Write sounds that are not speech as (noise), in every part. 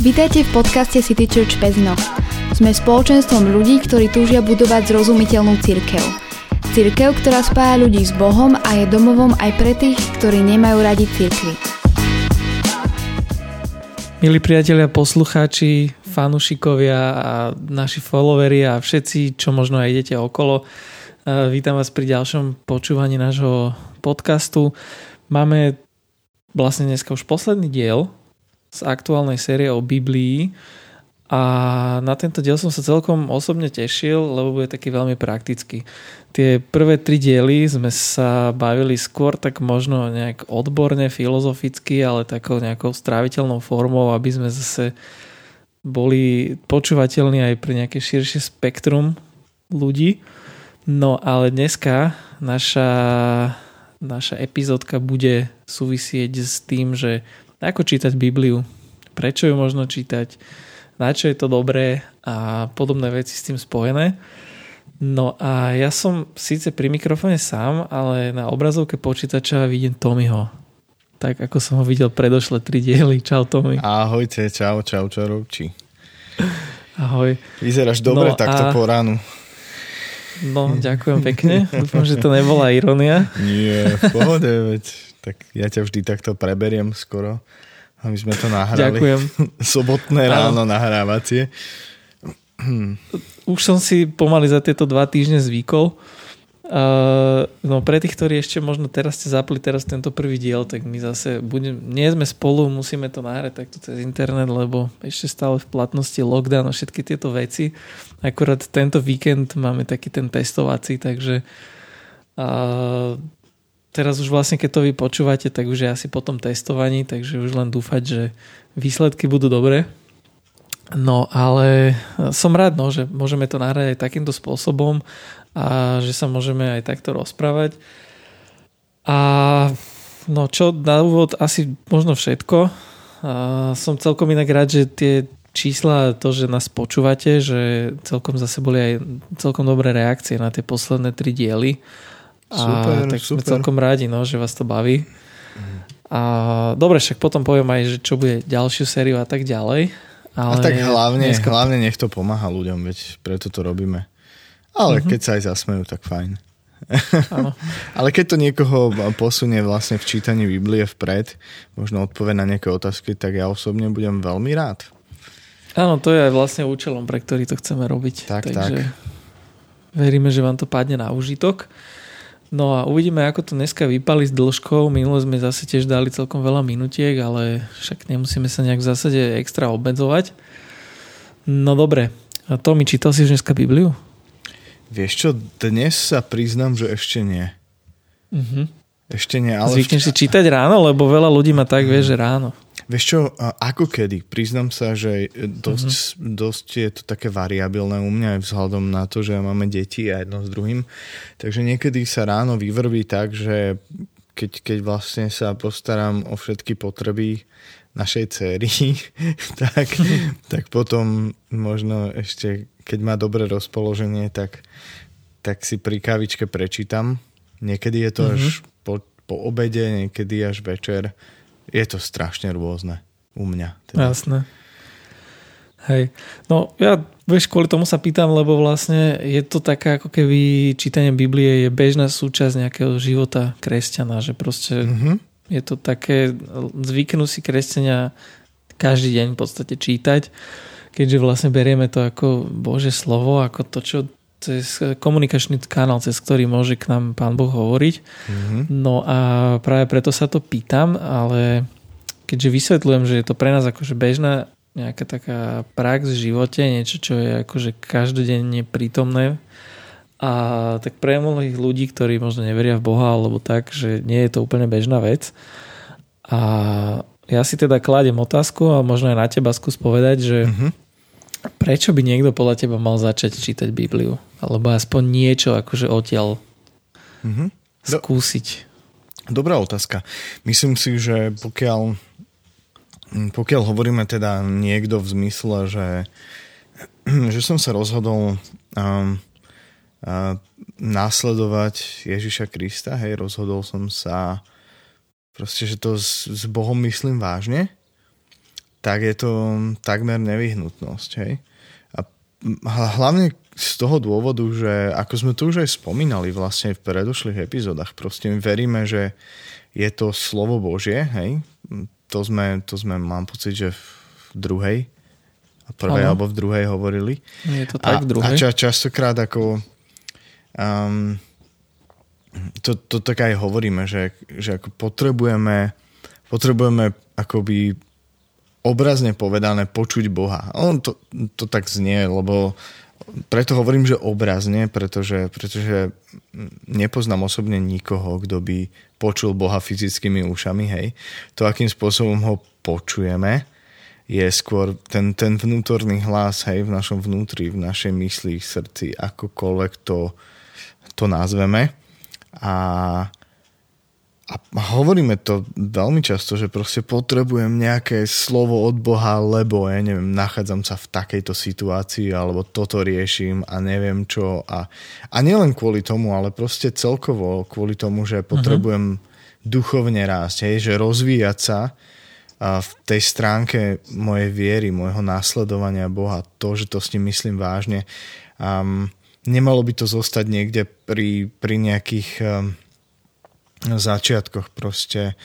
Vítajte v podcaste City Church Pezno. Sme spoločenstvom ľudí, ktorí túžia budovať zrozumiteľnú církev. Církev, ktorá spája ľudí s Bohom a je domovom aj pre tých, ktorí nemajú radi církvy. Milí priatelia, poslucháči, fanúšikovia a naši followeri a všetci, čo možno aj idete okolo, vítam vás pri ďalšom počúvaní nášho podcastu. Máme vlastne dneska už posledný diel z aktuálnej série o Biblii a na tento diel som sa celkom osobne tešil, lebo bude taký veľmi praktický. Tie prvé tri diely sme sa bavili skôr tak možno nejak odborne, filozoficky, ale takou nejakou stráviteľnou formou, aby sme zase boli počúvateľní aj pre nejaké širšie spektrum ľudí. No ale dneska naša, naša epizódka bude súvisieť s tým, že ako čítať Bibliu, prečo ju možno čítať, na čo je to dobré a podobné veci s tým spojené. No a ja som síce pri mikrofóne sám, ale na obrazovke počítača vidím Tomiho. Tak ako som ho videl predošle tri diely. Čau Tomi. Ahojte, čau, čau, čo robčí. Ahoj. Vyzeráš dobre no takto a... po ránu. No, ďakujem pekne. Dúfam, že to nebola ironia. Nie, v pohode, veď tak ja ťa vždy takto preberiem skoro. A my sme to nahrali. Ďakujem. (laughs) Sobotné ráno nahrávacie. Už som si pomaly za tieto dva týždne zvykol. Uh, no pre tých, ktorí ešte možno teraz ste zapli teraz tento prvý diel, tak my zase budem, nie sme spolu, musíme to nahrať takto cez internet, lebo ešte stále v platnosti lockdown a všetky tieto veci. Akurát tento víkend máme taký ten testovací, takže uh, teraz už vlastne, keď to vy počúvate, tak už je asi po tom testovaní, takže už len dúfať, že výsledky budú dobré. No ale som rád, no, že môžeme to nahrať aj takýmto spôsobom a že sa môžeme aj takto rozprávať. A no čo na úvod asi možno všetko. A som celkom inak rád, že tie čísla, to, že nás počúvate, že celkom zase boli aj celkom dobré reakcie na tie posledné tri diely Super, a tak super. sme celkom rádi, no, že vás to baví. A dobre, však potom poviem aj, že čo bude ďalšiu sériu a tak ďalej. Ale a tak hlavne, dneska... hlavne nech to pomáha ľuďom, veď preto to robíme. Ale uh-huh. keď sa aj zasmejú, tak fajn. (laughs) Ale keď to niekoho posunie vlastne v čítaní Biblie vpred, možno odpovie na nejaké otázky, tak ja osobne budem veľmi rád. Áno, to je aj vlastne účelom, pre ktorý to chceme robiť. Tak, Takže tak. veríme, že vám to padne na užitok. No a uvidíme, ako to dneska vypali s dĺžkou. Minule sme zase tiež dali celkom veľa minutiek, ale však nemusíme sa nejak v zásade extra obmedzovať. No dobre. A to mi čítal si už dneska Bibliu? Vieš čo, dnes sa priznám, že ešte nie. Uh-huh. Ešte nie, ale... Zvykneš si čítať ráno, lebo veľa ľudí ma tak vie, že ráno. Vieš čo, ako kedy? Priznám sa, že dosť, mm-hmm. dosť je to také variabilné u mňa aj vzhľadom na to, že máme deti a jedno s druhým. Takže niekedy sa ráno vyvrbí tak, že keď, keď vlastne sa postaram o všetky potreby našej céry, (laughs) tak, tak potom možno ešte, keď má dobré rozpoloženie, tak, tak si pri kávičke prečítam. Niekedy je to mm-hmm. až po, po obede, niekedy až večer je to strašne rôzne u mňa. Teda. Jasné. Hej. No ja, vieš, kvôli tomu sa pýtam, lebo vlastne je to taká, ako keby čítanie Biblie je bežná súčasť nejakého života kresťana, že proste mm-hmm. je to také, zvyknú si kresťania každý deň v podstate čítať, keďže vlastne berieme to ako Bože slovo, ako to, čo cez komunikačný kanál, cez ktorý môže k nám Pán Boh hovoriť. Mm-hmm. No a práve preto sa to pýtam, ale keďže vysvetľujem, že je to pre nás akože bežná nejaká taká prax v živote, niečo, čo je akože každodenne prítomné a tak pre mnohých ľudí, ktorí možno neveria v Boha alebo tak, že nie je to úplne bežná vec. A ja si teda kladem otázku a možno aj na teba skús povedať, že mm-hmm Prečo by niekto podľa teba mal začať čítať Bibliu? Alebo aspoň niečo akože odtiaľ mm-hmm. skúsiť? Dobrá otázka. Myslím si, že pokiaľ, pokiaľ hovoríme teda niekto v zmysle, že, (clears throat) že som sa rozhodol um, uh, následovať Ježiša Krista, hej, rozhodol som sa proste, že to s, s Bohom myslím vážne, tak je to takmer nevyhnutnosť. Hej? A hlavne z toho dôvodu, že ako sme tu už aj spomínali vlastne v predošlých epizódach, proste my veríme, že je to slovo Božie, hej? To sme, to sme mám pocit, že v druhej, a prvej ano. alebo v druhej hovorili. Je to tak a, v druhej. A ča, častokrát ako um, to, to tak aj hovoríme, že, že ako potrebujeme potrebujeme akoby obrazne povedané počuť Boha. On to, to tak znie, lebo preto hovorím, že obrazne, pretože, pretože nepoznám osobne nikoho, kto by počul Boha fyzickými ušami, hej. To, akým spôsobom ho počujeme, je skôr ten, ten vnútorný hlas, hej, v našom vnútri, v našej mysli, srdci, akokoľvek to, to nazveme. A a hovoríme to veľmi často, že proste potrebujem nejaké slovo od Boha, lebo ja neviem, nachádzam sa v takejto situácii, alebo toto riešim a neviem čo. A, a nielen kvôli tomu, ale proste celkovo kvôli tomu, že potrebujem uh-huh. duchovne rásť, hej, že rozvíjať sa a v tej stránke mojej viery, môjho následovania Boha, to, že to s ním myslím vážne. Um, nemalo by to zostať niekde pri, pri nejakých um, začiatkoch proste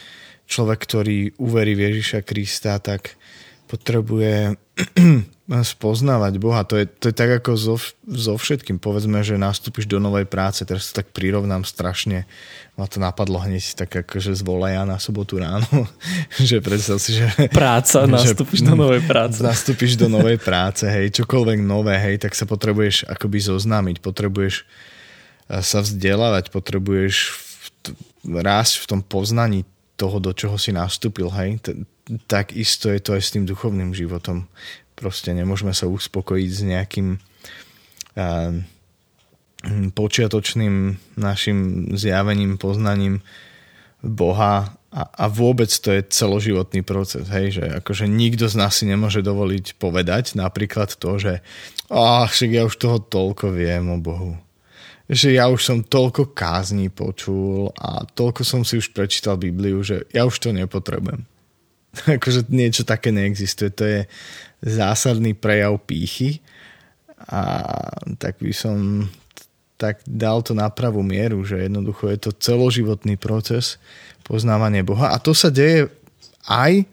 človek, ktorý uverí v Ježiša Krista, tak potrebuje (clears throat) spoznávať Boha. To je, to je tak ako so, so všetkým. Povedzme, že nastúpiš do novej práce, teraz to tak prirovnám strašne. Ma to napadlo hneď tak akože z voleja na sobotu ráno. (laughs) že predstav si, že... Práca, (laughs) že, nastúpiš do novej práce. Nastúpiš do (laughs) novej práce, hej, čokoľvek nové, hej, tak sa potrebuješ akoby zoznámiť, potrebuješ eh, sa vzdelávať, potrebuješ rásť v tom poznaní toho, do čoho si nastúpil, hej, tak isto je to aj s tým duchovným životom. Proste nemôžeme sa uspokojiť s nejakým počiatočným našim zjavením, poznaním Boha a, a vôbec to je celoživotný proces, hej, že akože nikto z nás si nemôže dovoliť povedať napríklad to, že ach, však ja už toho toľko viem o Bohu že ja už som toľko kázní počul a toľko som si už prečítal Bibliu, že ja už to nepotrebujem. (laughs) akože niečo také neexistuje. To je zásadný prejav pýchy a tak by som tak dal to na pravú mieru, že jednoducho je to celoživotný proces poznávania Boha a to sa deje aj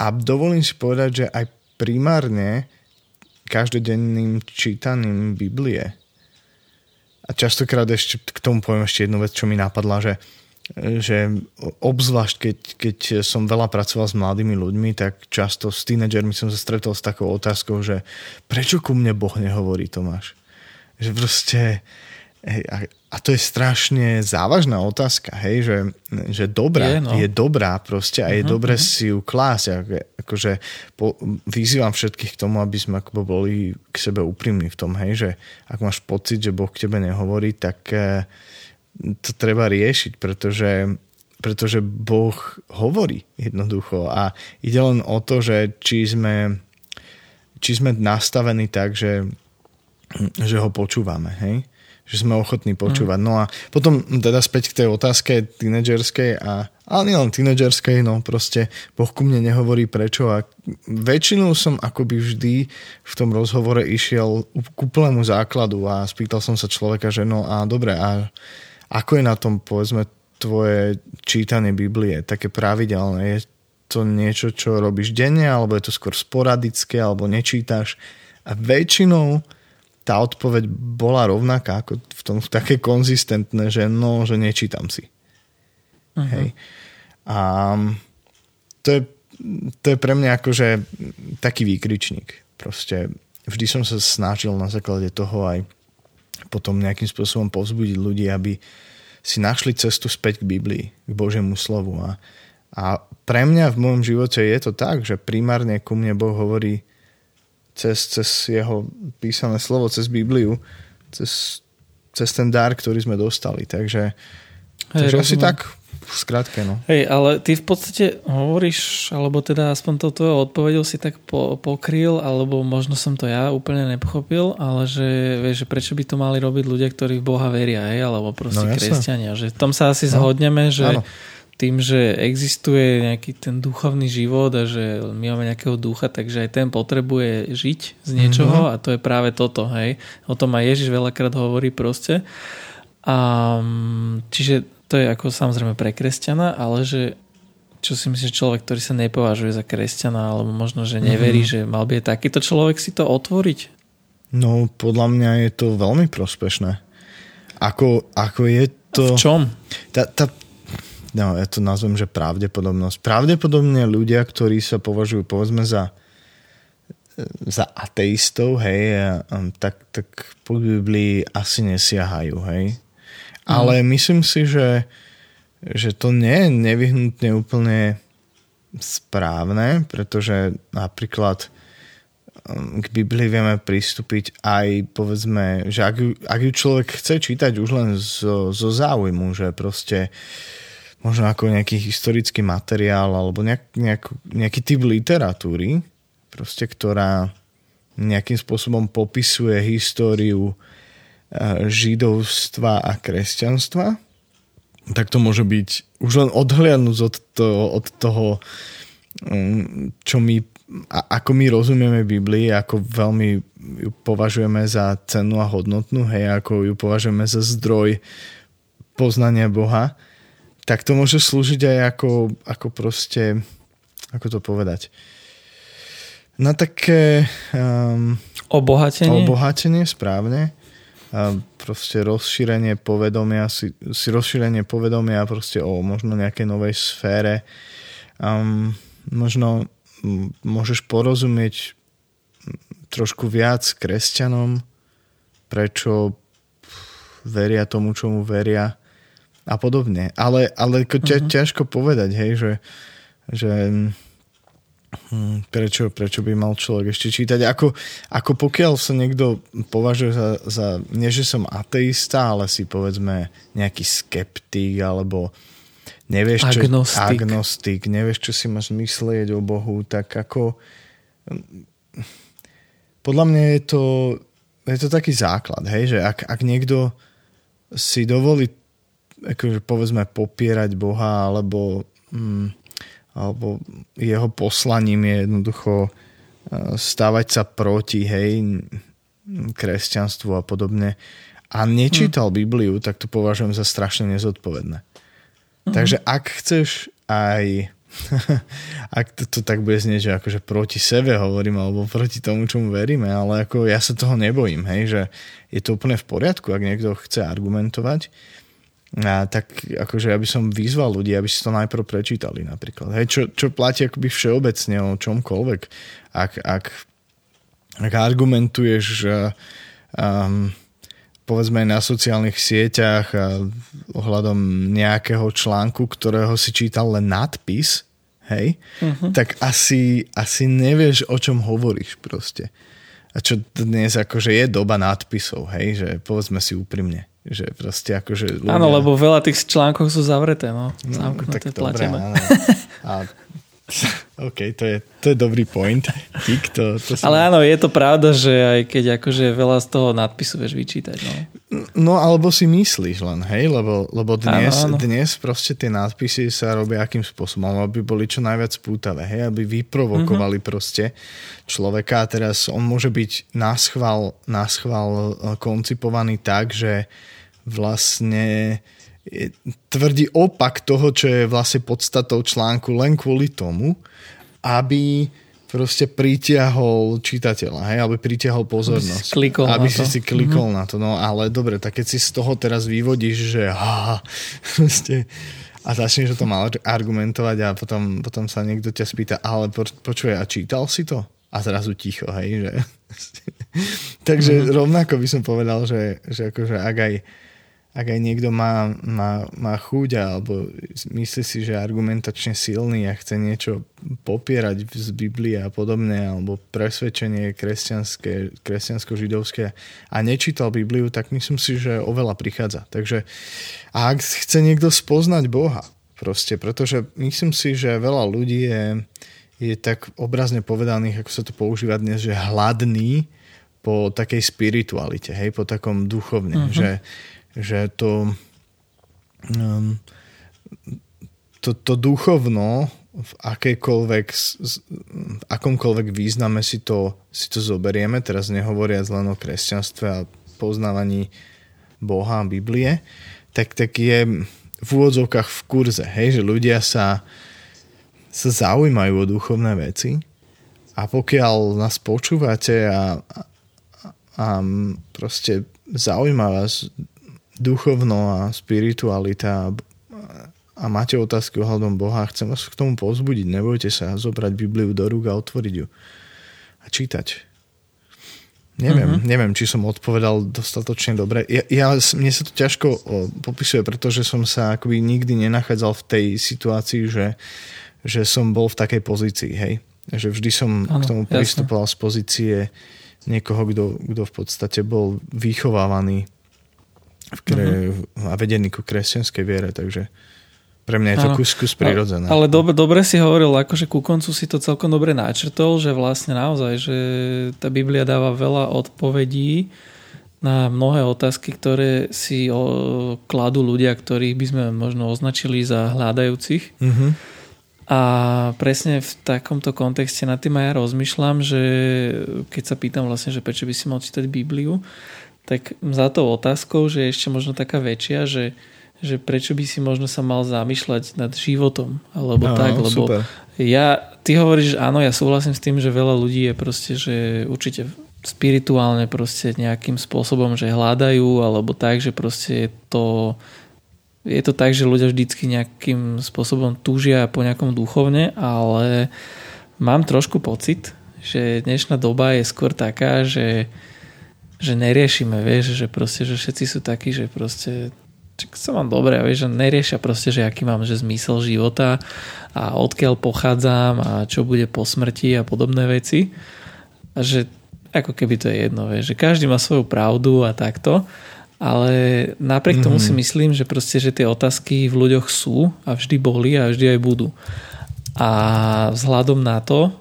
a dovolím si povedať, že aj primárne každodenným čítaním Biblie a častokrát ešte k tomu poviem ešte jednu vec, čo mi napadla, že, že obzvlášť keď, keď som veľa pracoval s mladými ľuďmi, tak často s tínedžermi som sa stretol s takou otázkou, že prečo ku mne Boh nehovorí, Tomáš? Že proste Hej, a, a to je strašne závažná otázka, hej, že, že dobrá, je, no. je dobrá proste a je uh-huh, dobre uh-huh. si ju klásť. Ako, akože po, vyzývam všetkých k tomu, aby sme ako boli k sebe úprimní v tom, hej, že ak máš pocit, že Boh k tebe nehovorí, tak eh, to treba riešiť, pretože pretože Boh hovorí jednoducho a ide len o to, že či sme, či sme nastavení tak, že, že ho počúvame, hej? Že sme ochotní počúvať. Mm. No a potom teda späť k tej otázke tínedžerskej a ale nielen tínedžerskej, no proste Boh ku mne nehovorí prečo a väčšinu som akoby vždy v tom rozhovore išiel k úplnému základu a spýtal som sa človeka, že no a dobre, a ako je na tom povedzme tvoje čítanie Biblie, také pravidelné, je to niečo, čo robíš denne, alebo je to skôr sporadické, alebo nečítaš a väčšinou tá odpoveď bola rovnaká, ako v tom také konzistentné, že no, že nečítam si. Uh-huh. Hej. A to je, to je pre mňa akože taký výkričník. Proste vždy som sa snažil na základe toho aj potom nejakým spôsobom povzbudiť ľudí, aby si našli cestu späť k Biblii, k Božiemu slovu. A, a pre mňa v môjom živote je to tak, že primárne ku mne Boh hovorí cez, cez jeho písané slovo, cez Bibliu, cez, cez ten dar, ktorý sme dostali. Takže, Hej, takže asi tak v skratke. No. Hej, ale ty v podstate hovoríš, alebo teda aspoň to tvojou odpovedou si tak po, pokryl, alebo možno som to ja úplne nepochopil, ale že, vieš, že prečo by to mali robiť ľudia, ktorí v Boha veria, hej, alebo proste no, kresťania. Že v tom sa asi no, zhodneme, že áno tým, že existuje nejaký ten duchovný život a že my máme nejakého ducha, takže aj ten potrebuje žiť z niečoho mm-hmm. a to je práve toto, hej. O tom aj Ježiš veľakrát hovorí proste. A, čiže to je ako samozrejme pre kresťana, ale že čo si myslíš človek, ktorý sa nepovažuje za kresťana alebo možno, že neverí, mm-hmm. že mal by takýto človek si to otvoriť? No, podľa mňa je to veľmi prospešné. Ako, ako je to... V čom? Tá, tá no ja to nazvem, že pravdepodobnosť. Pravdepodobne ľudia, ktorí sa považujú povedzme za za ateistov, hej, tak, tak po Biblii asi nesiahajú, hej. Ale mm. myslím si, že, že to nie je nevyhnutne úplne správne, pretože napríklad k Biblii vieme pristúpiť aj povedzme, že ak ju, ak ju človek chce čítať už len zo, zo záujmu, že proste uh, možno ako nejaký historický materiál alebo nejak, nejak, nejaký typ literatúry, proste, ktorá nejakým spôsobom popisuje históriu eh, židovstva a kresťanstva, tak to môže byť už len odhliadnúť od toho, od toho mm, čo my, ako my rozumieme Biblii, ako veľmi ju považujeme za cenu a hodnotnú, hej, ako ju považujeme za zdroj poznania Boha, tak to môže slúžiť aj ako, ako proste, ako to povedať, na také um, obohatenie. obohatenie, správne. A proste rozšírenie povedomia, si, si rozšírenie povedomia proste o možno nejakej novej sfére. Um, možno môžeš porozumieť trošku viac kresťanom, prečo veria tomu, čomu veria a podobne. Ale, ale ťa, uh-huh. ťažko povedať, hej, že, že hm, prečo, prečo by mal človek ešte čítať. Ako, ako pokiaľ sa niekto považuje za, za, nie že som ateista, ale si povedzme nejaký skeptik alebo nevieš čo, agnostik. agnostik, nevieš čo si máš myslieť o Bohu, tak ako podľa mňa je to, je to taký základ, hej, že ak, ak niekto si dovolí akože povedzme popierať Boha alebo, mm, alebo jeho poslaním je jednoducho e, stávať sa proti hej, kresťanstvu a podobne a nečítal hmm. Bibliu, tak to považujem za strašne nezodpovedné. Hmm. Takže ak chceš aj (laughs) ak to, to tak bude znieť, že akože proti sebe hovorím alebo proti tomu, čomu veríme, ale ako ja sa toho nebojím, hej, že je to úplne v poriadku, ak niekto chce argumentovať, a tak akože ja by som vyzval ľudí, aby si to najprv prečítali napríklad. Hej, čo, čo platí akoby všeobecne o čomkoľvek. Ak, ak, ak argumentuješ um, povedzme na sociálnych sieťach a ohľadom nejakého článku, ktorého si čítal len nadpis, hej, uh-huh. tak asi, asi nevieš, o čom hovoríš proste. A čo dnes akože je doba nadpisov, hej, že povedzme si úprimne že proste akože ľudia... Áno, lebo veľa tých článkov sú zavreté, no. no tak dobré, áno. (laughs) A OK, to je, to je dobrý point. Dík, to, to (laughs) som... Ale áno, je to pravda, že aj keď akože veľa z toho nadpisu vieš vyčítať. No, no alebo si myslíš len, hej? Lebo, lebo dnes, áno, áno. dnes proste tie nadpisy sa robia akým spôsobom, aby boli čo najviac pútavé, hej? Aby vyprovokovali mm-hmm. proste človeka a teraz on môže byť náschval, náschval e, koncipovaný tak, že vlastne tvrdí opak toho, čo je vlastne podstatou článku len kvôli tomu, aby proste pritiahol čitateľa, hej, aby pritiahol pozornosť. Aby si klikol aby na si to. si klikol mm-hmm. na to. No ale dobre, tak keď si z toho teraz vyvodíš, že ha, proste, a začneš o tom argumentovať a potom, potom sa niekto ťa spýta, ale po, počuje, a čítal si to? A zrazu ticho, hej, že... (laughs) Takže mm-hmm. rovnako by som povedal, že, že akože ak aj ak aj niekto má, má, má chuť alebo myslí si, že je argumentačne silný a chce niečo popierať z Biblie a podobne, alebo presvedčenie kresťanské, kresťansko-židovské a nečítal Bibliu, tak myslím si, že oveľa prichádza. Takže a ak chce niekto spoznať Boha, proste, pretože myslím si, že veľa ľudí je, je tak obrazne povedaných, ako sa to používa dnes, že hladný po takej spiritualite, hej, po takom duchovne, uh-huh. že že to um, to, to duchovno v akejkoľvek, v akomkoľvek význame si to, si to zoberieme, teraz nehovoriac len o kresťanstve a poznávaní Boha a Biblie, tak, tak je v úvodzovkách v kurze, hej, že ľudia sa, sa zaujímajú o duchovné veci a pokiaľ nás počúvate a, a, a proste zaujíma vás duchovno a spiritualita a máte otázky ohľadom Boha, chcem vás k tomu pozbudiť. Nebojte sa zobrať Bibliu do rúk a otvoriť ju. A čítať. Neviem, uh-huh. neviem, či som odpovedal dostatočne dobre. Ja, ja, mne sa to ťažko popisuje, pretože som sa akoby nikdy nenachádzal v tej situácii, že, že som bol v takej pozícii, hej. Že vždy som ano, k tomu pristupoval jasne. z pozície niekoho, kto, kto v podstate bol vychovávaný v kre, uh-huh. a vedený ku kresťanskej viere, takže pre mňa je to kus, kus prirodzené. Ale dobre, dobre si hovoril, akože ku koncu si to celkom dobre načrtol, že vlastne naozaj, že tá Biblia dáva veľa odpovedí na mnohé otázky, ktoré si o, kladú ľudia, ktorých by sme možno označili za hľadajúcich. Mm-hmm. A presne v takomto kontexte nad tým aj ja rozmýšľam, že keď sa pýtam vlastne, že prečo by si mal čítať Bibliu, tak za tou otázkou, že je ešte možno taká väčšia, že že prečo by si možno sa mal zamýšľať nad životom, alebo no, tak, lebo super. ja, ty hovoríš, že áno, ja súhlasím s tým, že veľa ľudí je proste, že určite spirituálne proste nejakým spôsobom, že hľadajú, alebo tak, že proste je to je to tak, že ľudia vždycky nejakým spôsobom túžia po nejakom duchovne, ale mám trošku pocit, že dnešná doba je skôr taká, že že neriešime, vieš, že proste, že všetci sú takí, že proste čak sa mám dobre, vieš, že neriešia proste, že aký mám že zmysel života a odkiaľ pochádzam a čo bude po smrti a podobné veci. A že ako keby to je jedno, vieš, že každý má svoju pravdu a takto, ale napriek mm-hmm. tomu mhm. si myslím, že proste, že tie otázky v ľuďoch sú a vždy boli a vždy aj budú. A vzhľadom na to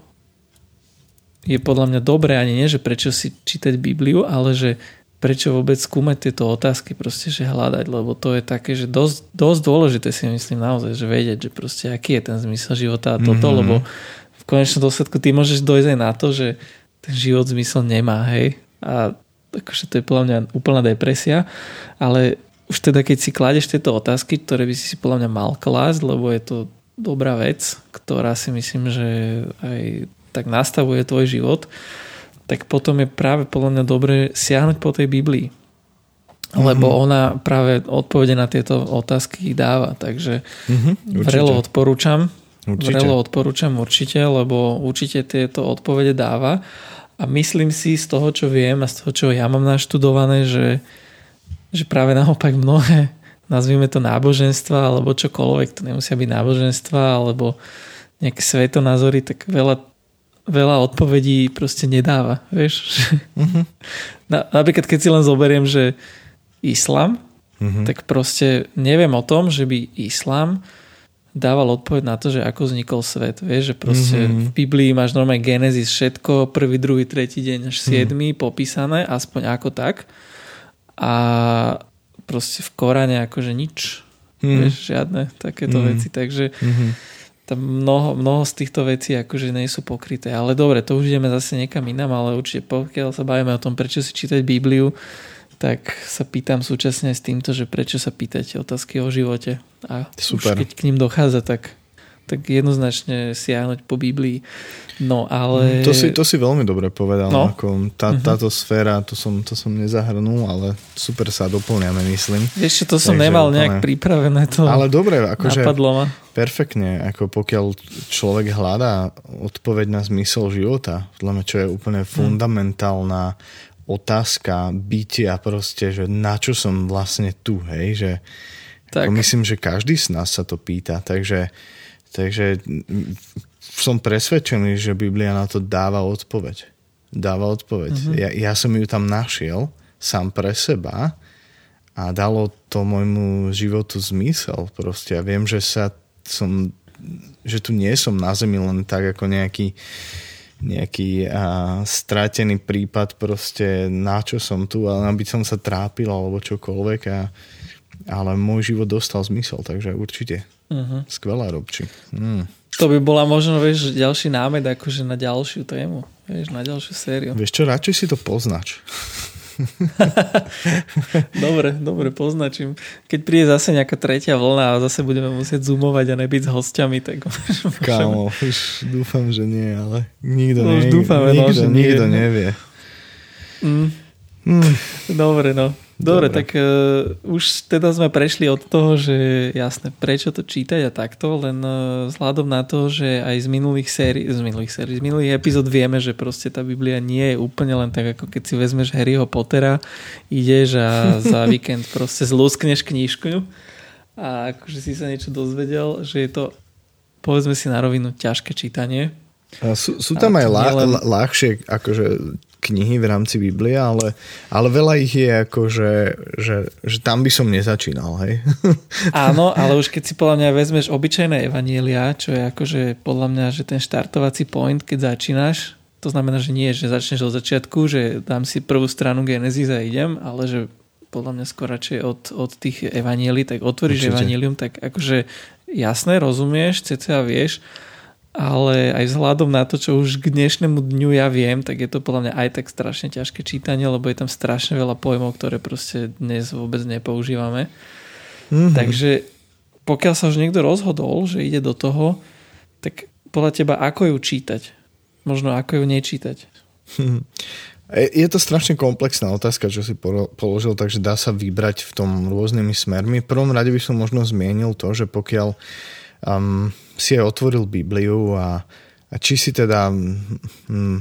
je podľa mňa dobré ani nie, že prečo si čítať Bibliu, ale že prečo vôbec skúmať tieto otázky, proste, že hľadať, lebo to je také, že dosť, dosť dôležité si myslím naozaj, že vedieť, že proste aký je ten zmysel života a toto, mm-hmm. lebo v konečnom dôsledku ty môžeš dojsť aj na to, že ten život zmysel nemá, hej, a akože to je podľa mňa úplná depresia, ale už teda keď si kladeš tieto otázky, ktoré by si si podľa mňa mal klásť, lebo je to dobrá vec, ktorá si myslím, že aj tak nastavuje tvoj život, tak potom je práve podľa mňa dobre siahnuť po tej Biblii. Lebo mm-hmm. ona práve odpovede na tieto otázky dáva. Takže mm-hmm, vrelo odporúčam. Určite. Vrelo odporúčam určite, lebo určite tieto odpovede dáva. A myslím si z toho, čo viem a z toho, čo ja mám naštudované, že, že práve naopak mnohé, nazvime to náboženstva, alebo čokoľvek, to nemusia byť náboženstva, alebo nejaké svetonázory, tak veľa veľa odpovedí proste nedáva, vieš. Uh-huh. (laughs) Na, napríklad keď si len zoberiem, že islám, uh-huh. tak proste neviem o tom, že by islám dával odpoveď na to, že ako vznikol svet. Vieš, že proste uh-huh. v Biblii máš normálne Genesis všetko, prvý, druhý, tretí deň až siedmy uh-huh. popísané, aspoň ako tak. A proste v Koráne akože nič. Uh-huh. Vieš, žiadne takéto uh-huh. veci. Takže uh-huh tam mnoho, mnoho z týchto vecí akože nie sú pokryté. Ale dobre, to už ideme zase niekam inám, ale určite pokiaľ sa bavíme o tom, prečo si čítať Bibliu, tak sa pýtam súčasne s týmto, že prečo sa pýtate otázky o živote. A Super. už keď k ním dochádza, tak tak jednoznačne siahnuť po Biblii. No ale... Mm, to si, to si veľmi dobre povedal. No. Ako tá, uh-huh. Táto sféra, to som, to som nezahrnul, ale super sa doplňame, myslím. Ešte to som Takže nemal úplne... nejak pripravené. To ale dobre, akože napadlo ma. perfektne, ako pokiaľ človek hľadá odpoveď na zmysel života, čo je úplne hm. fundamentálna otázka bytia proste, že na čo som vlastne tu, hej, že tak. myslím, že každý z nás sa to pýta, takže Takže som presvedčený, že Biblia na to dáva odpoveď. Dáva odpoveď. Uh-huh. Ja, ja som ju tam našiel sám pre seba a dalo to môjmu životu zmysel. Proste ja viem, že sa som že tu nie som na zemi len tak ako nejaký nejaký a, stratený prípad proste na čo som tu, ale aby som sa trápil alebo čokoľvek a, ale môj život dostal zmysel, takže určite Uh-huh. Skvelá, Robči. Mm. To by bola možno, vieš, ďalší námed akože na ďalšiu tému. Vieš, na ďalšiu sériu. Vieš čo, radšej si to poznač. (laughs) dobre, dobre, poznačím. Keď príde zase nejaká tretia vlna a zase budeme musieť zoomovať a nebyť s hostiami, tak (laughs) Kámo, už dúfam, že nie, ale nikto, no, nie, dúfame, nikto, no, že nikto nie. nevie. Mm. Mm. Dobre, no. Dobre, Dobre. tak uh, už teda sme prešli od toho, že jasné, prečo to čítať a takto, len uh, vzhľadom na to, že aj z minulých sérií, z minulých sérií, z minulých epizód vieme, že proste tá Biblia nie je úplne len tak, ako keď si vezmeš Harryho Pottera, ideš a za (laughs) víkend proste zlúskneš knížku a akože si sa niečo dozvedel, že je to povedzme si na rovinu ťažké čítanie. Sú, sú tam aj nielen... ľahšie akože knihy v rámci Biblie, ale, ale veľa ich je ako, že, že, že tam by som nezačínal, hej? (laughs) Áno, ale už keď si podľa mňa vezmeš obyčajné evanielia, čo je akože podľa mňa, že ten štartovací point, keď začínaš, to znamená, že nie, že začneš od začiatku, že dám si prvú stranu Genesis a idem, ale že podľa mňa skôr radšej od, od tých evanielí, tak otvoríš Určite. evanielium, tak akože jasné, rozumieš, cca vieš, ale aj vzhľadom na to, čo už k dnešnému dňu ja viem, tak je to podľa mňa aj tak strašne ťažké čítanie, lebo je tam strašne veľa pojmov, ktoré proste dnes vôbec nepoužívame. Mm-hmm. Takže pokiaľ sa už niekto rozhodol, že ide do toho, tak podľa teba ako ju čítať? Možno ako ju nečítať? Hm. Je to strašne komplexná otázka, čo si položil, takže dá sa vybrať v tom rôznymi smermi. V prvom rade by som možno zmienil to, že pokiaľ um, si aj otvoril Bibliu a, a či si teda mm,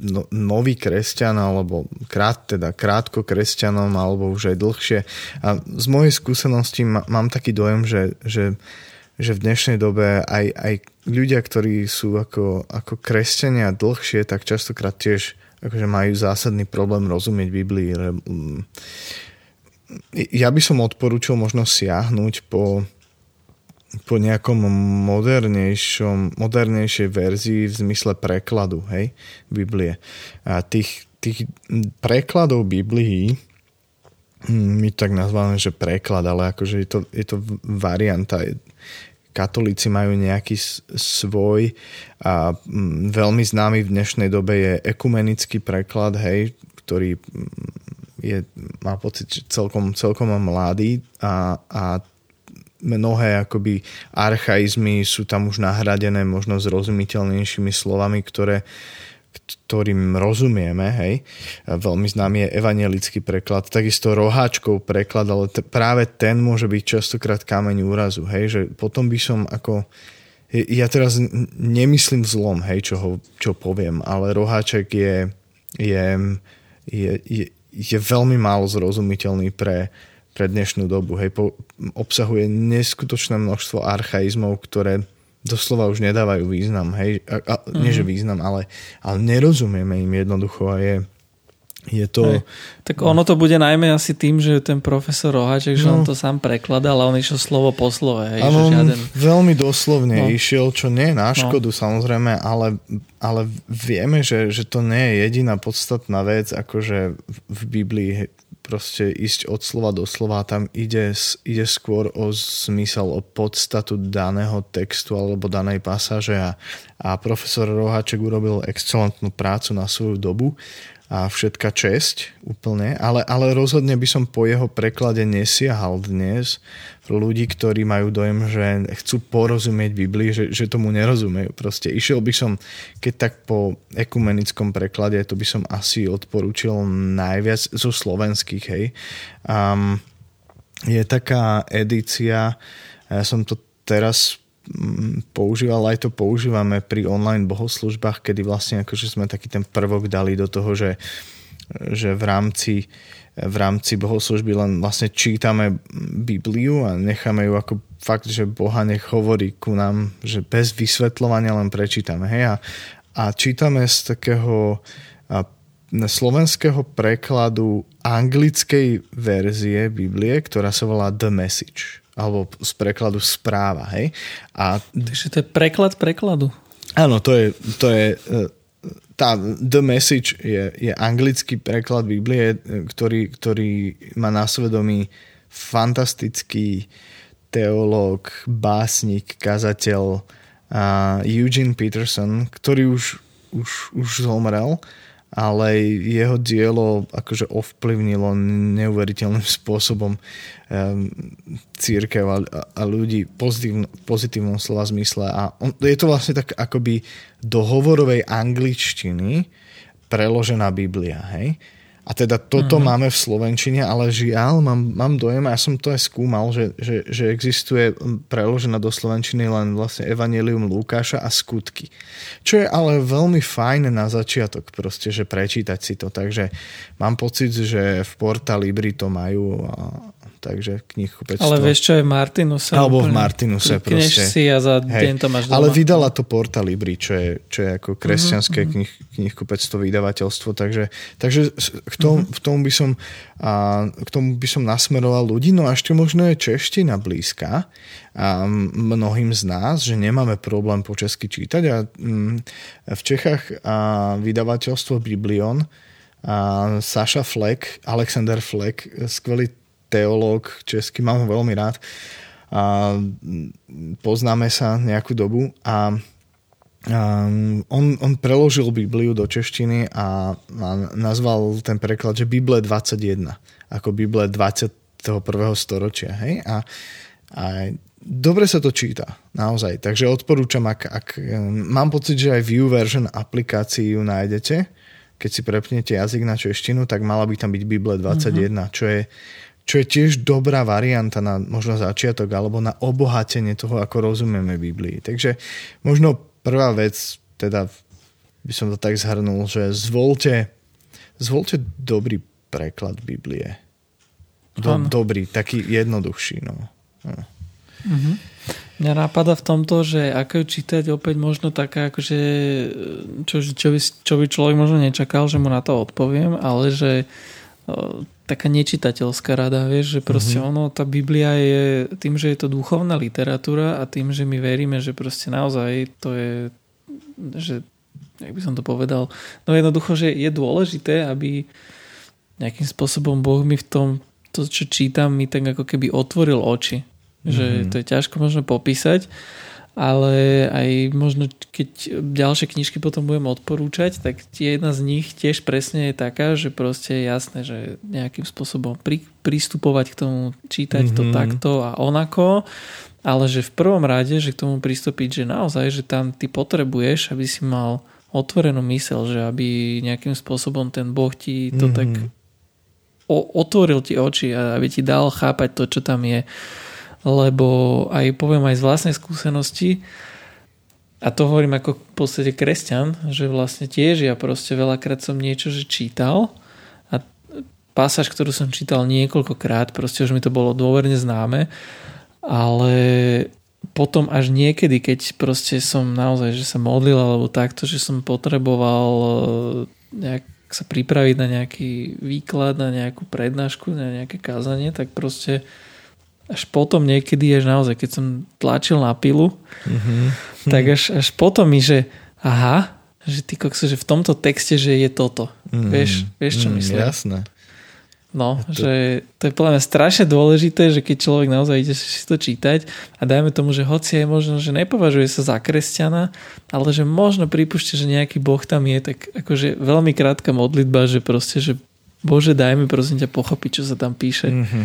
no, nový kresťan alebo krát, teda krátko kresťanom alebo už aj dlhšie. A z mojej skúsenosti má, mám taký dojem, že, že, že v dnešnej dobe aj, aj ľudia, ktorí sú ako, ako kresťania dlhšie, tak častokrát tiež akože majú zásadný problém rozumieť Biblii. Ja by som odporúčal možno siahnuť po po nejakom modernejšom, modernejšej verzii v zmysle prekladu, hej, Biblie. A tých, tých prekladov Biblií hm, my tak nazvame, že preklad, ale akože je to, je to varianta. Katolíci majú nejaký svoj a hm, veľmi známy v dnešnej dobe je ekumenický preklad, hej, ktorý hm, je, má pocit, že celkom, celkom mladý a, a mnohé akoby archaizmy sú tam už nahradené možno zrozumiteľnejšími slovami, ktoré, ktorým rozumieme, hej. Veľmi známy je evangelický preklad, takisto roháčkov preklad, ale t- práve ten môže byť častokrát kameň úrazu, hej, že potom by som ako ja teraz nemyslím zlom, hej, čo, ho, čo poviem, ale roháček je, je, je, je, je veľmi málo zrozumiteľný pre, pre dnešnú dobu. Hej, po, obsahuje neskutočné množstvo archaizmov, ktoré doslova už nedávajú význam. Hej, a, a, mm-hmm. nie že mhm. význam, ale, ale nerozumieme im jednoducho a je, je to... Hej. Tak ono to bude najmä asi tým, že ten profesor Rohaček, no. že on to sám prekladal a on išiel slovo po slove. Hej, že žiaden... veľmi doslovne no. išiel, čo nie je na no. škodu no. samozrejme, ale, ale vieme, že, že to nie je jediná podstatná vec, akože v Biblii proste ísť od slova do slova, tam ide, ide skôr o zmysel, o podstatu daného textu alebo danej pasáže. A, a profesor Roháček urobil excelentnú prácu na svoju dobu a všetka česť úplne, ale, ale rozhodne by som po jeho preklade nesiahal dnes ľudí, ktorí majú dojem, že chcú porozumieť Biblii, že, že tomu nerozumejú. Proste išiel by som, keď tak po ekumenickom preklade, to by som asi odporúčil najviac zo slovenských, hej. Um, je taká edícia, ja som to teraz používal, aj to používame pri online bohoslužbách, kedy vlastne akože sme taký ten prvok dali do toho, že, že v rámci v rámci bohoslužby len vlastne čítame Bibliu a necháme ju ako fakt, že Boha nech hovorí ku nám, že bez vysvetľovania len prečítame. Hej? A, a čítame z takého a, slovenského prekladu anglickej verzie Biblie, ktorá sa volá The Message alebo z prekladu správa, hej. A... Takže to je preklad prekladu. Áno, to je, to je e, tá The Message je, je anglický preklad Biblie, ktorý, ktorý má na svedomí fantastický teológ, básnik, kazateľ uh, Eugene Peterson, ktorý už, už, už zomrel, ale jeho dielo akože ovplyvnilo neuveriteľným spôsobom um, církev a, a ľudí v pozitívnom slova zmysle. A on, je to vlastne tak akoby do hovorovej angličtiny preložená Biblia, hej? A teda toto uh-huh. máme v Slovenčine, ale žiaľ, mám, mám dojem, a ja som to aj skúmal, že, že, že existuje preložená do Slovenčiny len vlastne Evangelium Lukáša a skutky. Čo je ale veľmi fajn na začiatok proste, že prečítať si to. Takže mám pocit, že v Porta Libri to majú a, takže knihkupectvo. Ale vieš čo je Martinuse? Alebo v Martinuse proste. si a za Hej. deň to máš doma. Ale vydala to Porta Libri, čo je, čo je ako kresťanské uh-huh. knih, knihkupectvo, vydavateľstvo, takže, takže k tomu, uh-huh. k tomu by som a, k tomu by som nasmeroval ľudí, no a ešte možno je čeština blízka a mnohým z nás, že nemáme problém po česky čítať a m, v Čechách a, vydavateľstvo Biblion a Saša Fleck, Alexander Fleck, skvelý teológ český, mám ho veľmi rád a poznáme sa nejakú dobu a Um, on, on preložil Bibliu do češtiny a, a nazval ten preklad, že Bible 21, ako Bible 21. storočia. Hej? A, a dobre sa to číta, naozaj. Takže odporúčam, ak, ak mám pocit, že aj View version aplikáciu ju nájdete, keď si prepnete jazyk na češtinu, tak mala by tam byť Bible 21, uh-huh. čo je čo je tiež dobrá varianta na možno začiatok alebo na obohatenie toho, ako rozumieme Biblii. Takže možno prvá vec, teda by som to tak zhrnul, že zvolte, zvolte dobrý preklad Biblie. Do, dobrý, taký jednoduchší. No. no. Mm-hmm. Mňa napadá v tomto, že ako ju čítať opäť možno taká, akože, čo, čo, by, čo by človek možno nečakal, že mu na to odpoviem, ale že taká nečitateľská rada, vieš, že proste mm-hmm. ono, tá Biblia je tým, že je to duchovná literatúra a tým, že my veríme, že proste naozaj to je, že, jak by som to povedal, no jednoducho, že je dôležité, aby nejakým spôsobom Boh mi v tom, to, čo čítam, mi tak ako keby otvoril oči. Mm-hmm. Že mhm. to je ťažko možno popísať, ale aj možno keď ďalšie knižky potom budem odporúčať, tak jedna z nich tiež presne je taká, že proste je jasné, že nejakým spôsobom pri, pristupovať k tomu, čítať mm-hmm. to mhm. takto a onako, ale že v prvom rade, že k tomu pristúpiť, že naozaj, že tam ty potrebuješ, aby si mal otvorenú mysel, že aby nejakým spôsobom ten Boh ti to mm-hmm. tak o, otvoril ti oči a aby ti dal chápať to, čo tam je lebo aj poviem aj z vlastnej skúsenosti, a to hovorím ako v podstate kresťan, že vlastne tiež ja proste veľakrát som niečo že čítal a pasáž, ktorú som čítal niekoľkokrát, proste už mi to bolo dôverne známe, ale potom až niekedy, keď proste som naozaj, že sa modlil alebo takto, že som potreboval e, nejak sa pripraviť na nejaký výklad, na nejakú prednášku, na nejaké kázanie, tak proste až potom niekedy, až naozaj, keď som tlačil na pilu, mm-hmm. tak až, až potom mi, že aha, že ty kokso, že v tomto texte, že je toto. Mm, vieš, vieš čo mm, myslím? Jasné. No, to... že to je podľa mňa strašne dôležité, že keď človek naozaj ide si to čítať a dajme tomu, že hoci je možno, že nepovažuje sa za kresťana, ale že možno pripúšte, že nejaký boh tam je, tak akože veľmi krátka modlitba, že proste, že Bože, daj mi prosím ťa pochopiť, čo sa tam píše. Mm-hmm.